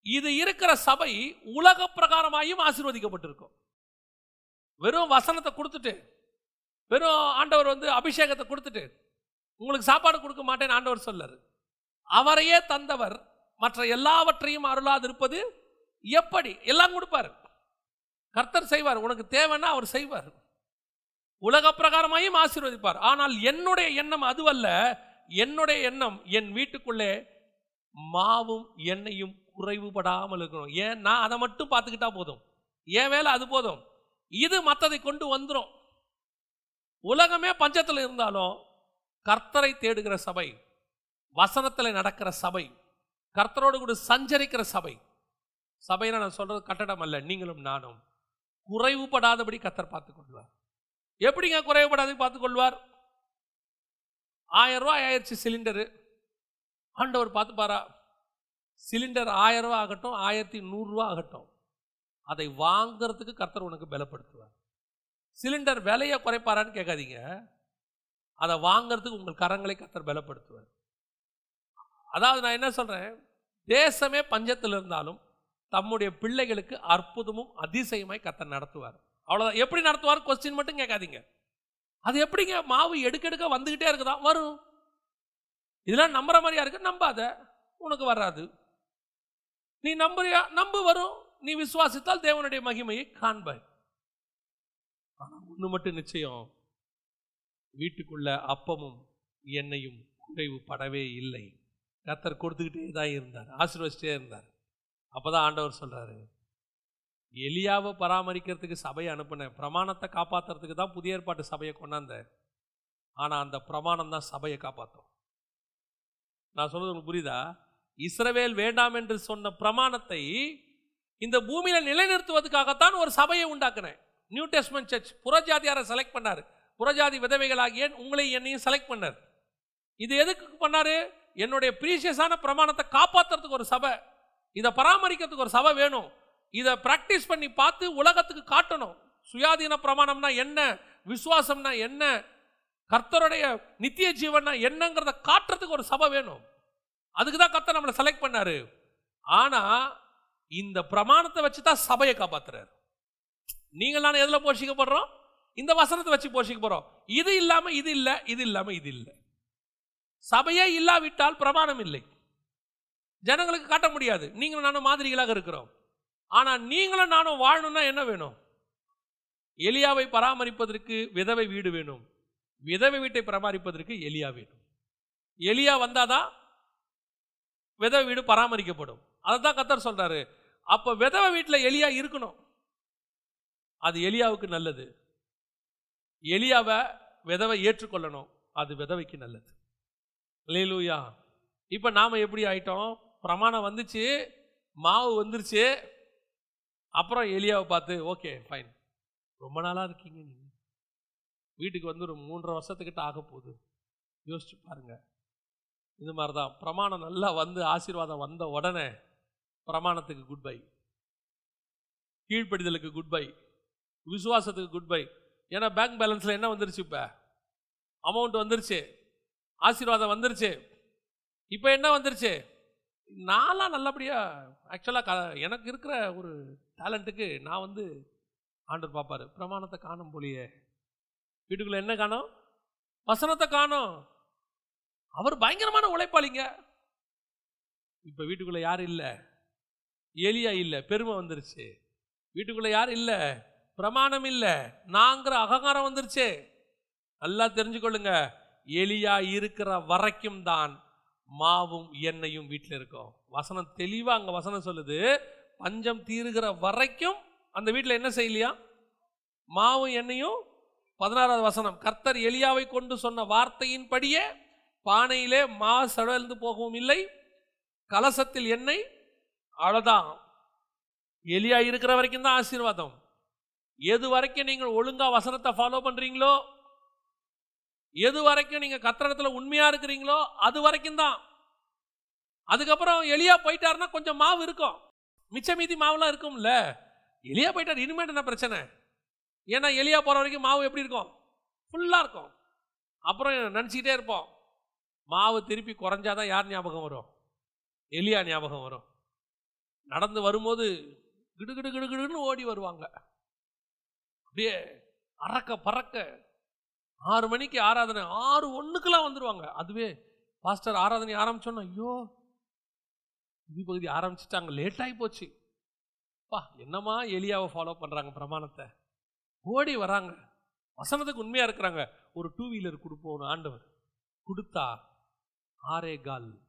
இது இருக்கிற சபை உலக பிரகாரமாயும் ஆசீர்வதிக்கப்பட்டிருக்கும். வெறும் வசனத்தை கொடுத்துட்டு வெறும் ஆண்டவர் வந்து அபிஷேகத்தை கொடுத்துட்டு உங்களுக்கு சாப்பாடு கொடுக்க மாட்டேன்னு ஆண்டவர் சொல்லாரு அவரையே தந்தவர் மற்ற எல்லாவற்றையும் அருளாதிருப்பது எப்படி? எல்லாம் கொடுப்பார். கர்த்தர் செய்வார். உனக்கு தேவைன்னா அவர் செய்வார். உலக பிரகாரமாயும் ஆசீர்வதிப்பார். ஆனால் என்னுடைய எண்ணம் அதுவல்ல. என்னுடைய எண்ணம் என் வீட்டுக்குள்ளே மாவும் எண்ணெயும் குறைவுபடாமல் இருக்கணும் ஏன்? நான் அதை மட்டும் பார்த்துக்கிட்டா போதும். என் வேலை அது போதும். இது மற்றதை கொண்டு வந்துடும் உலகமே பஞ்சத்தில் இருந்தாலும் கர்த்தரை தேடுகிற சபை வசனத்தில் நடக்கிற சபை கர்த்தரோடு கூட சஞ்சரிக்கிற சபை. சபையில் நான் சொல்றது கட்டடம் அல்ல நீங்களும் நானும். குறைவுபடாதபடி கத்தர் பார்த்து கொள்வார். எப்படிங்க குறைவுபடாத பார்த்து கொள்வார்? ஆயிரம் ரூபாய் ஆயிடுச்சு சிலிண்டரு. ஆண்டவர் பார்த்துப்பாரா? சிலிண்டர் ஆயிரம் ஆகட்டும் ஆயிரத்தி நூறுரூவா ஆகட்டும். அதை வாங்கிறதுக்கு கர்த்தர் உனக்கு பலப்படுத்துவார். சிலிண்டர் விலையை குறைப்பாரான்னு கேட்காதீங்க. அதை வாங்கிறதுக்கு உங்கள் கரங்களை கர்த்தர் பலப்படுத்துவார். அதாவது நான் என்ன சொல்கிறேன் தேசமே பஞ்சத்தில் இருந்தாலும் தம்முடைய பிள்ளைகளுக்கு அற்புதமும் அதிசயமாய் கத்தர் நடத்துவார். அவ்வளோதான் எப்படி நடத்துவார்? கொஸ்டின் மட்டும் கேட்காதீங்க. அது எப்படிங்க? மாவு எடுக்க எடுக்க வந்துக்கிட்டே இருக்குதான் வரும். இதெல்லாம் நம்புற மாதிரியா இருக்கு? நம்பாத. உனக்கு வராது. நீ நம்புறியா? நம்பு வரும். நீ விசுவாசித்தால் தேவனுடைய மகிமையை காண்பாய் ஆனால் ஒன்று மட்டும் நிச்சயம். வீட்டுக்குள்ள அப்பமும் எண்ணெயும் குறைவு படவே இல்லை. கத்தர் கொடுத்துக்கிட்டே தான் இருந்தார். ஆசீர்வச்சிட்டே இருந்தார். அப்பதான் ஆண்டவர் சொல்றாரு. எலியாவை பராமரிக்கிறதுக்கு சபையை அனுப்புனேன். பிரமாணத்தை காப்பாத்துறதுக்கு தான் புதிய ஏற்பாட்டு சபையை கொண்டாந்தேன். ஆனால் அந்த பிரமாணம் தான் சபையை காப்பாற்றும் நான் சொல்கிறது உங்களுக்கு புரியுதா? இஸ்ரவேல் வேண்டாம் என்று சொன்ன பிரமாணத்தை இந்த பூமியில நிலைநிறுத்துவதற்காகத்தான் ஒரு சபையை உண்டாக்குனேன். நியூ டெஸ்ட்மெண்ட் சர்ச் புறஜாதியாரை செலக்ட் பண்ணாரு. புறஜாதி விதவைகளாகிய உங்களை என்னையும் செலக்ட் பண்ணார்? இது எதுக்கு பண்ணாரு? என்னுடைய ப்ரீஷியஸான பிரமாணத்தை காப்பாற்றுறதுக்கு ஒரு சபை. இதை பராமரிக்கிறதுக்கு ஒரு சபை வேணும். இதை ப்ராக்டிஸ் பண்ணி பார்த்து உலகத்துக்கு காட்டணும். சுயாதீன பிரமாணம்னா என்ன? விசுவாசம்னா என்ன? கர்த்தருடைய நித்திய ஜீவன்னா என்னங்கிறத காட்டுறதுக்கு ஒரு சபை வேணும். அதுக்கு தான் கத்தை நம்மளை செலக்ட் பண்ணாரு. ஆனால் இந்த பிரமாணத்தை வச்சு தான் சபையை காப்பாத்துறாரு. நீங்கள் நான் எதில் போஷிக்கப்படுறோம் இந்த வசனத்தை வச்சு போஷிக்க போகிறோம் இது இல்லாமல் இது இல்லை இது இல்லாமல் இது இல்லை. சபையே இல்லாவிட்டால் பிரமாணம் இல்லை. ஜனங்களுக்கு காட்ட முடியாது. நீங்களும் நானும் மாதிரிகளாக இருக்கிறோம். ஆனால் நீங்களும் நானும் வாழணும்னா என்ன வேணும்? எலியாவை பராமரிப்பதற்கு விதவை வீடு வேணும். விதவை வீட்டை பராமரிப்பதற்கு எலியா வேணும். எலியா வந்தாதான் விதவை வீடு பராமரிக்கப்படும். அதை தான் கத்தர் சொல்கிறாரு அப்போ விதவை வீட்டில் எலியா இருக்கணும். அது எலியாவுக்கு நல்லது. எலியாவை விதவை ஏற்றுக்கொள்ளணும். அது விதவைக்கு நல்லது. லேலூயா இப்போ நாம் எப்படி ஆயிட்டோம்? பிரமாணம் வந்துச்சு. மாவு வந்துருச்சு. அப்புறம் எலியாவை பார்த்து ஓகே ஃபைன் ரொம்ப நாளாக இருக்கீங்க நீங்கள் வீட்டுக்கு வந்து ஒரு மூன்றரை வருஷத்துக்கிட்ட ஆக போகுது. யோசிச்சு பாருங்கள் இது மாதிரி தான் பிரமாணம் நல்லா வந்து ஆசீர்வாதம் வந்த உடனே பிரமாணத்துக்கு குட் பை கீழ்ப்படிதலுக்கு குட் பை விசுவாசத்துக்கு குட் பை ஏன்னா பேங்க் பேலன்ஸில் என்ன வந்துருச்சு இப்போ? அமௌண்ட் வந்துருச்சு. ஆசீர்வாதம் வந்துருச்சு. இப்போ என்ன வந்துருச்சு? நான்லாம் நல்லபடியாக ஆக்சுவலாக க எனக்கு இருக்கிற ஒரு டேலண்ட்டுக்கு நான் வந்து ஆண்டர் பார்ப்பாரு. பிரமாணத்தை காணும் போலியே. வீட்டுக்குள்ளே என்ன காணும்? வசனத்தை காணும். அவர் பயங்கரமான உழைப்பாளிங்க. இப்போ வீட்டுக்குள்ளே யாரும் இல்லை? எலியா இல்லை பெருமை வந்துருச்சு. வீட்டுக்குள்ளே யாரும் இல்லை? பிரமாணம் இல்லை. நாங்கிற அகங்காரம் வந்துருச்சு. நல்லா தெரிஞ்சுக்கொள்ளுங்க. எலியா இருக்கிற வரைக்கும் தான் மாவும் எண்ணெயும் வீட்டில் இருக்கும். வசனம் தெளிவாக அங்கே வசனம் சொல்லுது. பஞ்சம் தீருகிற வரைக்கும் அந்த வீட்டில் என்ன செய்யலையா? மாவும் எண்ணெயும் பதினாறாவது வசனம். கர்த்தர் எலியாவை கொண்டு சொன்ன வார்த்தையின்படியே பானையிலே மா சடழ்ந்து போகவும் இல்லை. கலசத்தில் எண்ணெய் அவ்வளோதான் எலியா இருக்கிற வரைக்கும் தான் ஆசீர்வாதம். எது வரைக்கும் நீங்கள் ஒழுங்காக வசனத்தை ஃபாலோ பண்ணுறீங்களோ எது வரைக்கும் நீங்கள் கத்திரத்தில் உண்மையாக இருக்கிறீங்களோ அது வரைக்கும் தான். அதுக்கப்புறம் எலியா போயிட்டாருன்னா கொஞ்சம் மாவு இருக்கும். மிச்ச மீதி மாவுலாம் இருக்கும்ல. எலியா போயிட்டார் இனிமேல் என்ன பிரச்சனை? ஏன்னா எலியா போகிற வரைக்கும் மாவு எப்படி இருக்கும்? ஃபுல்லாக இருக்கும். அப்புறம் நினச்சிக்கிட்டே இருப்போம். மாவு திருப்பி குறைஞ்சாதான் யார் ஞாபகம் வரும்? எலியா ஞாபகம் வரும். நடந்து வரும்போது கிடுகிடு கிடுகிடுன்னு ஓடி வருவாங்க. அப்படியே அறக்க பறக்க ஆறு மணிக்கு ஆராதனை ஆறு ஒன்றுக்கெல்லாம் வந்துருவாங்க. அதுவே பாஸ்டர் ஆராதனை ஆரம்பிச்சோன்னா ஐயோ இது பகுதி ஆரம்பிச்சிட்டாங்க லேட் ஆகி போச்சு. பா என்னம்மா எலியாவை ஃபாலோ பண்றாங்க பிரமாணத்தை? ஓடி வராங்க. வசனத்துக்கு உண்மையாக இருக்கிறாங்க. ஒரு டூ வீலர் கொடுப்போம் ஆண்டவர் கொடுத்தா ஆரேகால்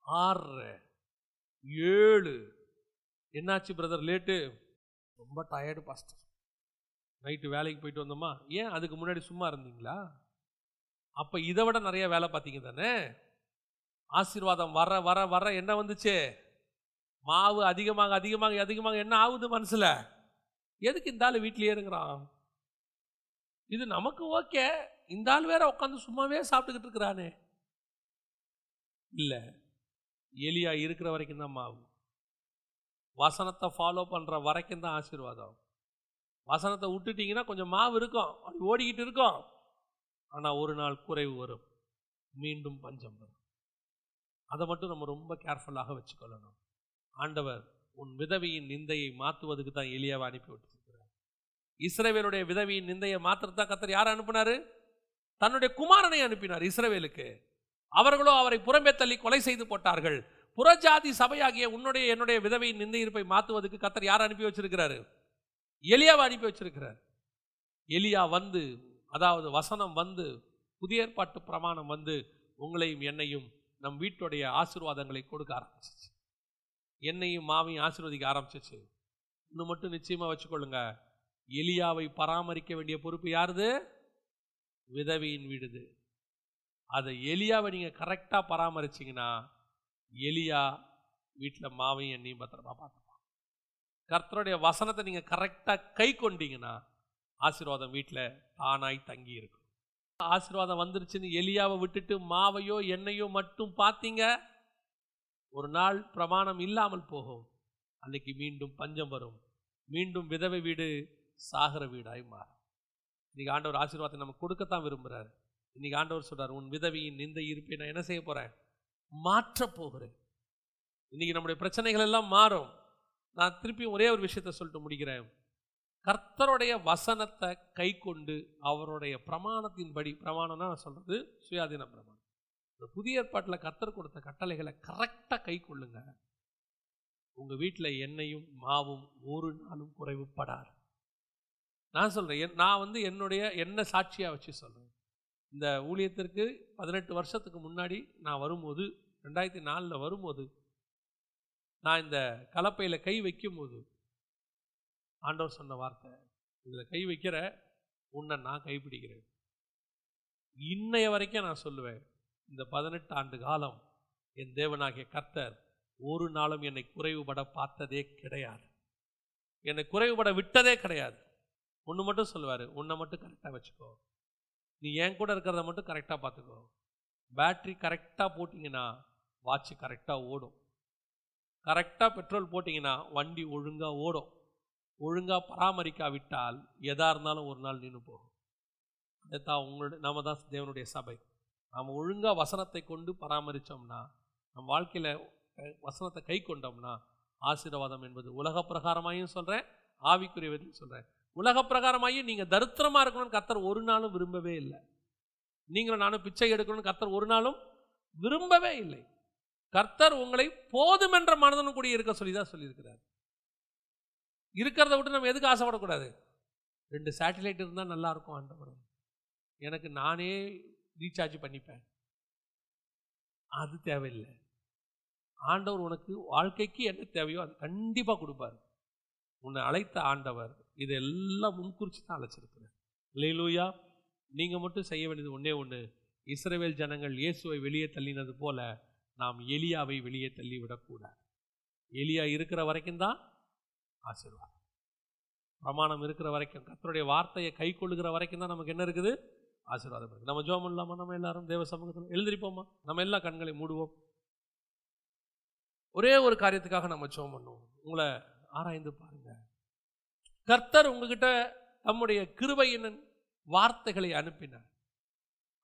ஆறு ஏழு. என்னாச்சு பிரதர் லேட்டு ரொம்ப டயர்டு பாஸ்டர் நைட்டு வேலைக்கு போயிட்டு வந்தோமா? ஏன் அதுக்கு முன்னாடி சும்மா இருந்தீங்களா? அப்போ இதை விட நிறைய வேலை பார்த்தீங்க தானே? ஆசீர்வாதம் வர வர வர என்ன வந்துச்சு? மாவு அதிகமாக அதிகமாக அதிகமாக என்ன ஆகுது மனசில்? எதுக்கு இந்த ஆள் வீட்டிலே இருக்கிறான்? இது நமக்கு ஓகே இந்த ஆள் வேற உட்காந்து சும்மாவே சாப்பிட்டுக்கிட்டு இருக்கிறானே. இல்லை. எலியா இருக்கிற வரைக்கும் தான் மாவு. வசனத்தை ஃபாலோ பண்ணுற வரைக்கும் தான் ஆசீர்வாதம். வசனத்தை விட்டுட்டீங்கன்னா கொஞ்சம் மாவு இருக்கும். அப்படி ஓடிக்கிட்டு இருக்கும். ஆனால் ஒரு நாள் குறைவு வரும். மீண்டும் பஞ்சம் வரும். அதை மட்டும் நம்ம ரொம்ப கேர்ஃபுல்லாக வச்சுக்கொள்ளணும். ஆண்டவர் உன் விதவியின் நிந்தையை மாற்றுவதுக்கு தான் எலியாவை அனுப்பி விட்டுருக்கிறார். இஸ்ரேவேலுடைய விதவியின் நிந்தையை மாத்திரத்தான் தான் கத்தர் யாரை அனுப்பினார்? தன்னுடைய குமாரனை அனுப்பினார் இஸ்ரவேலுக்கு. அவர்களோ அவரை புறம்பே தள்ளி கொலை செய்து போட்டார்கள். புறஜாதி சபையாகிய உன்னுடைய என்னுடைய விதவையின் நிந்தை இருப்பை மாற்றுவதற்கு கத்தர் யார் அனுப்பி வச்சிருக்கிறாரு? எலியாவை அனுப்பி வச்சிருக்கிறார். எலியா வந்து அதாவது வசனம் வந்து புதிய ஏற்பாட்டு பிரமாணம் வந்து உங்களையும் என்னையும் நம் வீட்டுடைய ஆசீர்வாதங்களை கொடுக்க ஆரம்பிச்சிச்சு. என்னையும் மாவையும் ஆசீர்வதிக்க ஆரம்பிச்சிச்சு. இன்னும் மட்டும் நிச்சயமாக வச்சுக்கொள்ளுங்க. எலியாவை பராமரிக்க வேண்டிய பொறுப்பு யாருது? விதவியின் வீடுது. அதை எலியாவை நீங்கள் கரெக்டாக பராமரிச்சிங்கன்னா எலியா வீட்டில் மாவையும் எண்ணையும் பத்திரமா பார்த்துப்பான். கர்த்தருடைய வசனத்தை நீங்கள் கரெக்டாக கை கொண்டீங்கன்னா ஆசீர்வாதம் வீட்டில் தானாய் தங்கி இருக்கும். ஆசீர்வாதம் வந்துருச்சுன்னு எலியாவை விட்டுட்டு மாவையோ எண்ணெயோ மட்டும் பார்த்தீங்க ஒரு நாள் பிரமாணம் இல்லாமல் போகும். அன்னைக்கு மீண்டும் பஞ்சம் வரும். மீண்டும் விதவை வீடு சாகர வீடாய் மாறும். இன்னைக்கு ஆண்டவர் ஆசீர்வாதத்தை நம்ம கொடுக்கத்தான் விரும்புகிறார் இன்னைக்கு ஆண்டவர் சொல்கிறார் உன் விதவியின் நிந்தை இருப்பை நான் என்ன செய்ய போகிறேன் மாற்றப் போகிறேன். இன்னைக்கு நம்முடைய பிரச்சனைகள் எல்லாம் மாறும். நான் திருப்பியும் ஒரே ஒரு விஷயத்தை சொல்லிட்டு முடிக்கிறேன். கர்த்தருடைய வசனத்தை கை கொண்டு அவருடைய பிரமாணத்தின்படி பிரமாணம்னா நான் சொல்கிறது சுயாதீன பிரமாணம். இந்த புதிய ஏற்பாட்டில் கர்த்தர் கொடுத்த கட்டளைகளை கரெக்டாக கை கொள்ளுங்க. உங்கள் வீட்டில் எண்ணெயும் மாவும் ஒரு நாளும் குறைவுப்படாது நான் சொல்கிறேன் என்- நான் வந்து என்னுடைய என்ன சாட்சியாக வச்சு சொல்கிறேன் இந்த ஊழியத்திற்கு பதினெட்டு வருஷத்துக்கு முன்னாடி நான் வரும்போது ரெண்டாயிரத்தி நாலில் வரும்போது நான் இந்த கலப்பையில் கை வைக்கும்போது ஆண்டவர் சொன்ன வார்த்தை இதில் கை வைக்கிற உன்னை நான் கைப்பிடிக்கிறேன். இன்னைய வரைக்கும் நான் சொல்லுவேன் இந்த பதினெட்டு ஆண்டு காலம் என் தேவனாகிய கர்த்தர் ஒரு நாளும் என்னை குறைவுபட பார்த்ததே கிடையாது. என்னை குறைவுபட விட்டதே கிடையாது. ஒன்று மட்டும் சொல்லுவார் உன்னை மட்டும் கரெக்டாக வச்சுக்கோ. நீ என் கூட இருக்கிறத மட்டும் கரெக்டாக பார்த்துக்கோ. பேட்ரி கரெக்டாக போட்டிங்கன்னா வாட்ச் கரெக்டாக ஓடும். கரெக்டாக பெட்ரோல் போட்டிங்கன்னா வண்டி ஒழுங்காக ஓடும். ஒழுங்காக பராமரிக்காவிட்டால் எதாக இருந்தாலும் ஒரு நாள் நின்று போகும். அதைத்தான் உங்களுடைய நாம தான் தேவனுடைய சபை. நாம் ஒழுங்காக வசனத்தை கொண்டு பராமரித்தோம்னா நம் வாழ்க்கையில் வசனத்தை கை கொண்டோம்னா ஆசீர்வாதம் என்பது உலக பிரகாரமாயும் சொல்கிறேன் ஆவிக்குரியவதையும் சொல்கிறேன் உலக பிரகாரமாகி நீங்கள் தரித்திரமாக இருக்கணும்னு கத்தர் ஒரு நாளும் விரும்பவே இல்லை. நீங்களும் நானும் பிச்சை எடுக்கணும்னு கத்தர் ஒரு நாளும் விரும்பவே இல்லை. கர்த்தர் உங்களை போதுமென்ற மனதனும் கூட இருக்க சொல்லி தான் சொல்லியிருக்கிறார். இருக்கிறத விட்டு நம்ம எதுக்கு ஆசைப்படக்கூடாது? ரெண்டு சேட்டலைட் இருந்தால் நல்லா இருக்கும் ஆண்டவர். எனக்கு நானே ரீசார்ஜ் பண்ணிப்பேன். அது தேவையில்லை. ஆண்டவர் உனக்கு வாழ்க்கைக்கு என்ன தேவையோ அது கண்டிப்பாக கொடுப்பார். உன்னை அழைத்த ஆண்டவர் இதெல்லாம் முன்குறிச்சு தான் அழைச்சிருக்கிறேன். இல்லையிலூயா நீங்கள் மட்டும் செய்ய வேண்டியது ஒன்றே ஒன்று இஸ்ரவேல் ஜனங்கள் இயேசுவை வெளியே தள்ளினது போல நாம் எலியாவை வெளியே தள்ளி விடக்கூடாது. எலியா இருக்கிற வரைக்கும் தான் ஆசீர்வாதம். பிரமாணம் இருக்கிற வரைக்கும் கத்தருடைய வார்த்தையை கை கொள்ளுகிற வரைக்கும் தான் நமக்கு என்ன இருக்குது? ஆசீர்வாதம் இருக்குது. நம்ம ஜோம் இல்லாமல் நம்ம எல்லாரும் தேவ சமூகத்தில் எழுந்திருப்போமா? நம்ம எல்லா கண்களை மூடுவோம். ஒரே ஒரு காரியத்துக்காக நம்ம ஜோம் பண்ணுவோம். உங்களை ஆராய்ந்து பாருங்க. கர்த்தர் உங்ககிட்ட தம்முடைய கிருபையின் வார்த்தைகளை அனுப்பினார்.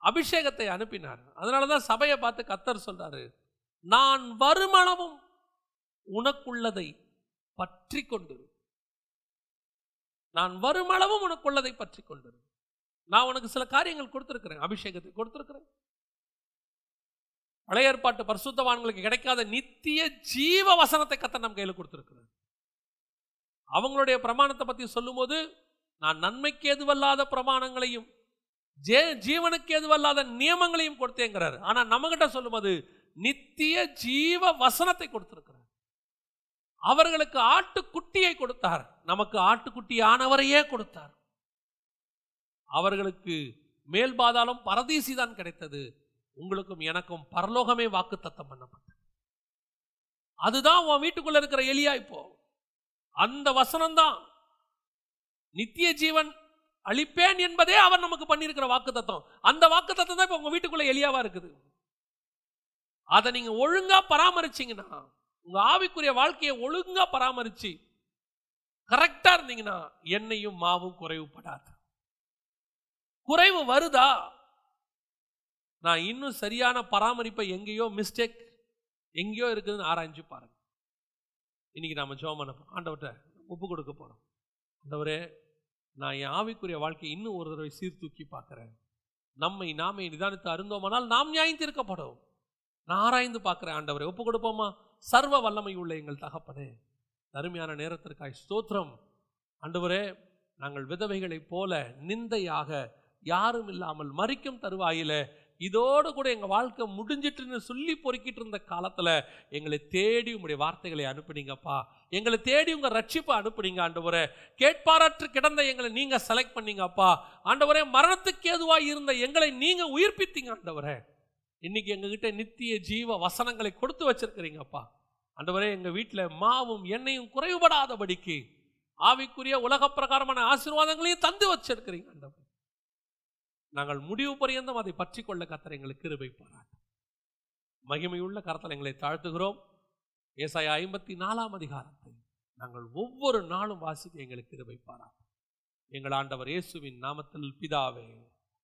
அபிஷேகத்தை அனுப்பினார். அதனால தான் சபையை பார்த்து கர்த்தர் சொல்றாரு நான் வருமளவும் உனக்குள்ளதை பற்றி கொண்டிரு. நான் வருமளவும் உனக்குள்ளதை பற்றி கொண்டிரு. நான் உனக்கு சில காரியங்கள் கொடுத்துருக்கிறேன் அபிஷேகத்தை கொடுத்திருக்கிறேன். பழைய ஏற்பாட்டு பரிசுத்தவான்களுக்கு கிடைக்காத நித்திய ஜீவ வசனத்தை கத்த நம் கையில் கொடுத்துருக்கிறேன் அவங்களுடைய பிரமாணத்தை பத்தி சொல்லும்போது நான் நன்மைக்கு எதுவல்லாத பிரமாணங்களையும் ஜே ஜீவனுக்கு எதுவல்லாத நியமங்களையும் கொடுத்தேங்கிறார். ஆனா நம்மகிட்ட சொல்லும்போது நித்திய ஜீவ வசனத்தை கொடுத்திருக்கிறார். அவர்களுக்கு ஆட்டுக்குட்டியை கொடுத்தார். நமக்கு ஆட்டுக்குட்டியானவரையே கொடுத்தார். அவர்களுக்கு மேல் பாதாளம் பரதீசி தான் கிடைத்தது. உங்களுக்கும் எனக்கும் பரலோகமே வாக்குத்தத்தம் பண்ணப்பட்டது. அதுதான் உன் வீட்டுக்குள்ள இருக்கிற எலியா இப்போ. அந்த வசனம்தான். நித்திய ஜீவன் அழிப்பேன் என்பதே அவர் நமக்கு பண்ணியிருக்கிற வாக்குத்தத்தம். அந்த வாக்குத்தத்தம் தான் இப்போ உங்க வீட்டுக்குள்ள எளியாவா இருக்குது. அதை நீங்க ஒழுங்கா பராமரிச்சீங்கன்னா உங்க ஆவிக்குரிய வாழ்க்கையை ஒழுங்கா பராமரிச்சு கரெக்டா இருந்தீங்கன்னா எண்ணெயும் மாவும் குறைவுபடாது. குறைவு வருதா? நான் இன்னும் சரியான பராமரிப்பை எங்கேயோ மிஸ்டேக் எங்கேயோ இருக்குதுன்னு ஆராய்ஞ்சு பாருங்க. இன்னைக்கு நாம் ஜோம் பண்ண ஆண்டவர்கிட்ட ஒப்பு கொடுக்க போகிறோம் ஆண்டவரே நான் என் ஆவிக்குரிய வாழ்க்கையை இன்னும் ஒரு தடவை சீர்தூக்கி பார்க்குறேன். நம்மை நாமே நிதானித்து அருந்தோமானால் நாம் நியாயம் தீர்க்கப்படும் நான் ஆராய்ந்து பார்க்குறேன் ஆண்டவரை ஒப்பு கொடுப்போமா? சர்வ வல்லமை உள்ள எங்கள் தகப்பனே. அருமையான நேரத்திற்காய் ஸ்தோத்திரம். ஆண்டவரே நாங்கள் விதவைகளைப் போல நிந்தையாக யாரும் இல்லாமல் மறிக்கும் தருவாயில இதோடு கூட எங்கள் வாழ்க்கை முடிஞ்சிட்டுன்னு சொல்லி பொறுக்கிட்டு இருந்த காலத்தில் எங்களை தேடி உங்களுடைய வார்த்தைகளை அனுப்புனீங்கப்பா. எங்களை தேடி உங்கள் ரட்சிப்பை அனுப்புனீங்க ஆண்டவரே. கேட்பாரற்று கிடந்த எங்களை நீங்கள் செலக்ட் பண்ணீங்கப்பா. ஆண்டவரே மரணத்துக்கு ஏதுவாக இருந்த எங்களை நீங்கள் உயிர்ப்பித்தீங்க ஆண்டவரே. இன்னைக்கு எங்ககிட்ட நித்திய ஜீவ வசனங்களை கொடுத்து வச்சிருக்கிறீங்கப்பா. ஆண்டவரே எங்கள் வீட்டில் மாவும் எண்ணெயும் குறைவுபடாதபடிக்கு ஆவிக்குரிய உலக பிரகாரமான ஆசீர்வாதங்களையும் தந்து வச்சிருக்கிறீங்க ஆண்டவரே. நாங்கள் முடிவு பரியந்தம் அதை பற்றி கொள்ள கத்தர் எங்களுக்கு கிருபை பாராட்டும் மகிமையுள்ள கரத்தில் எங்களை தாழ்த்துகிறோம். ஏசாய ஐம்பத்தி நாலாம் அதிகாரத்தை நாங்கள் ஒவ்வொரு நாளும் வாசிக்க எங்களுக்கு கிருபை பாராட்டும் எங்கள் ஆண்டவர் இயேசுவின் நாமத்தில் பிதாவே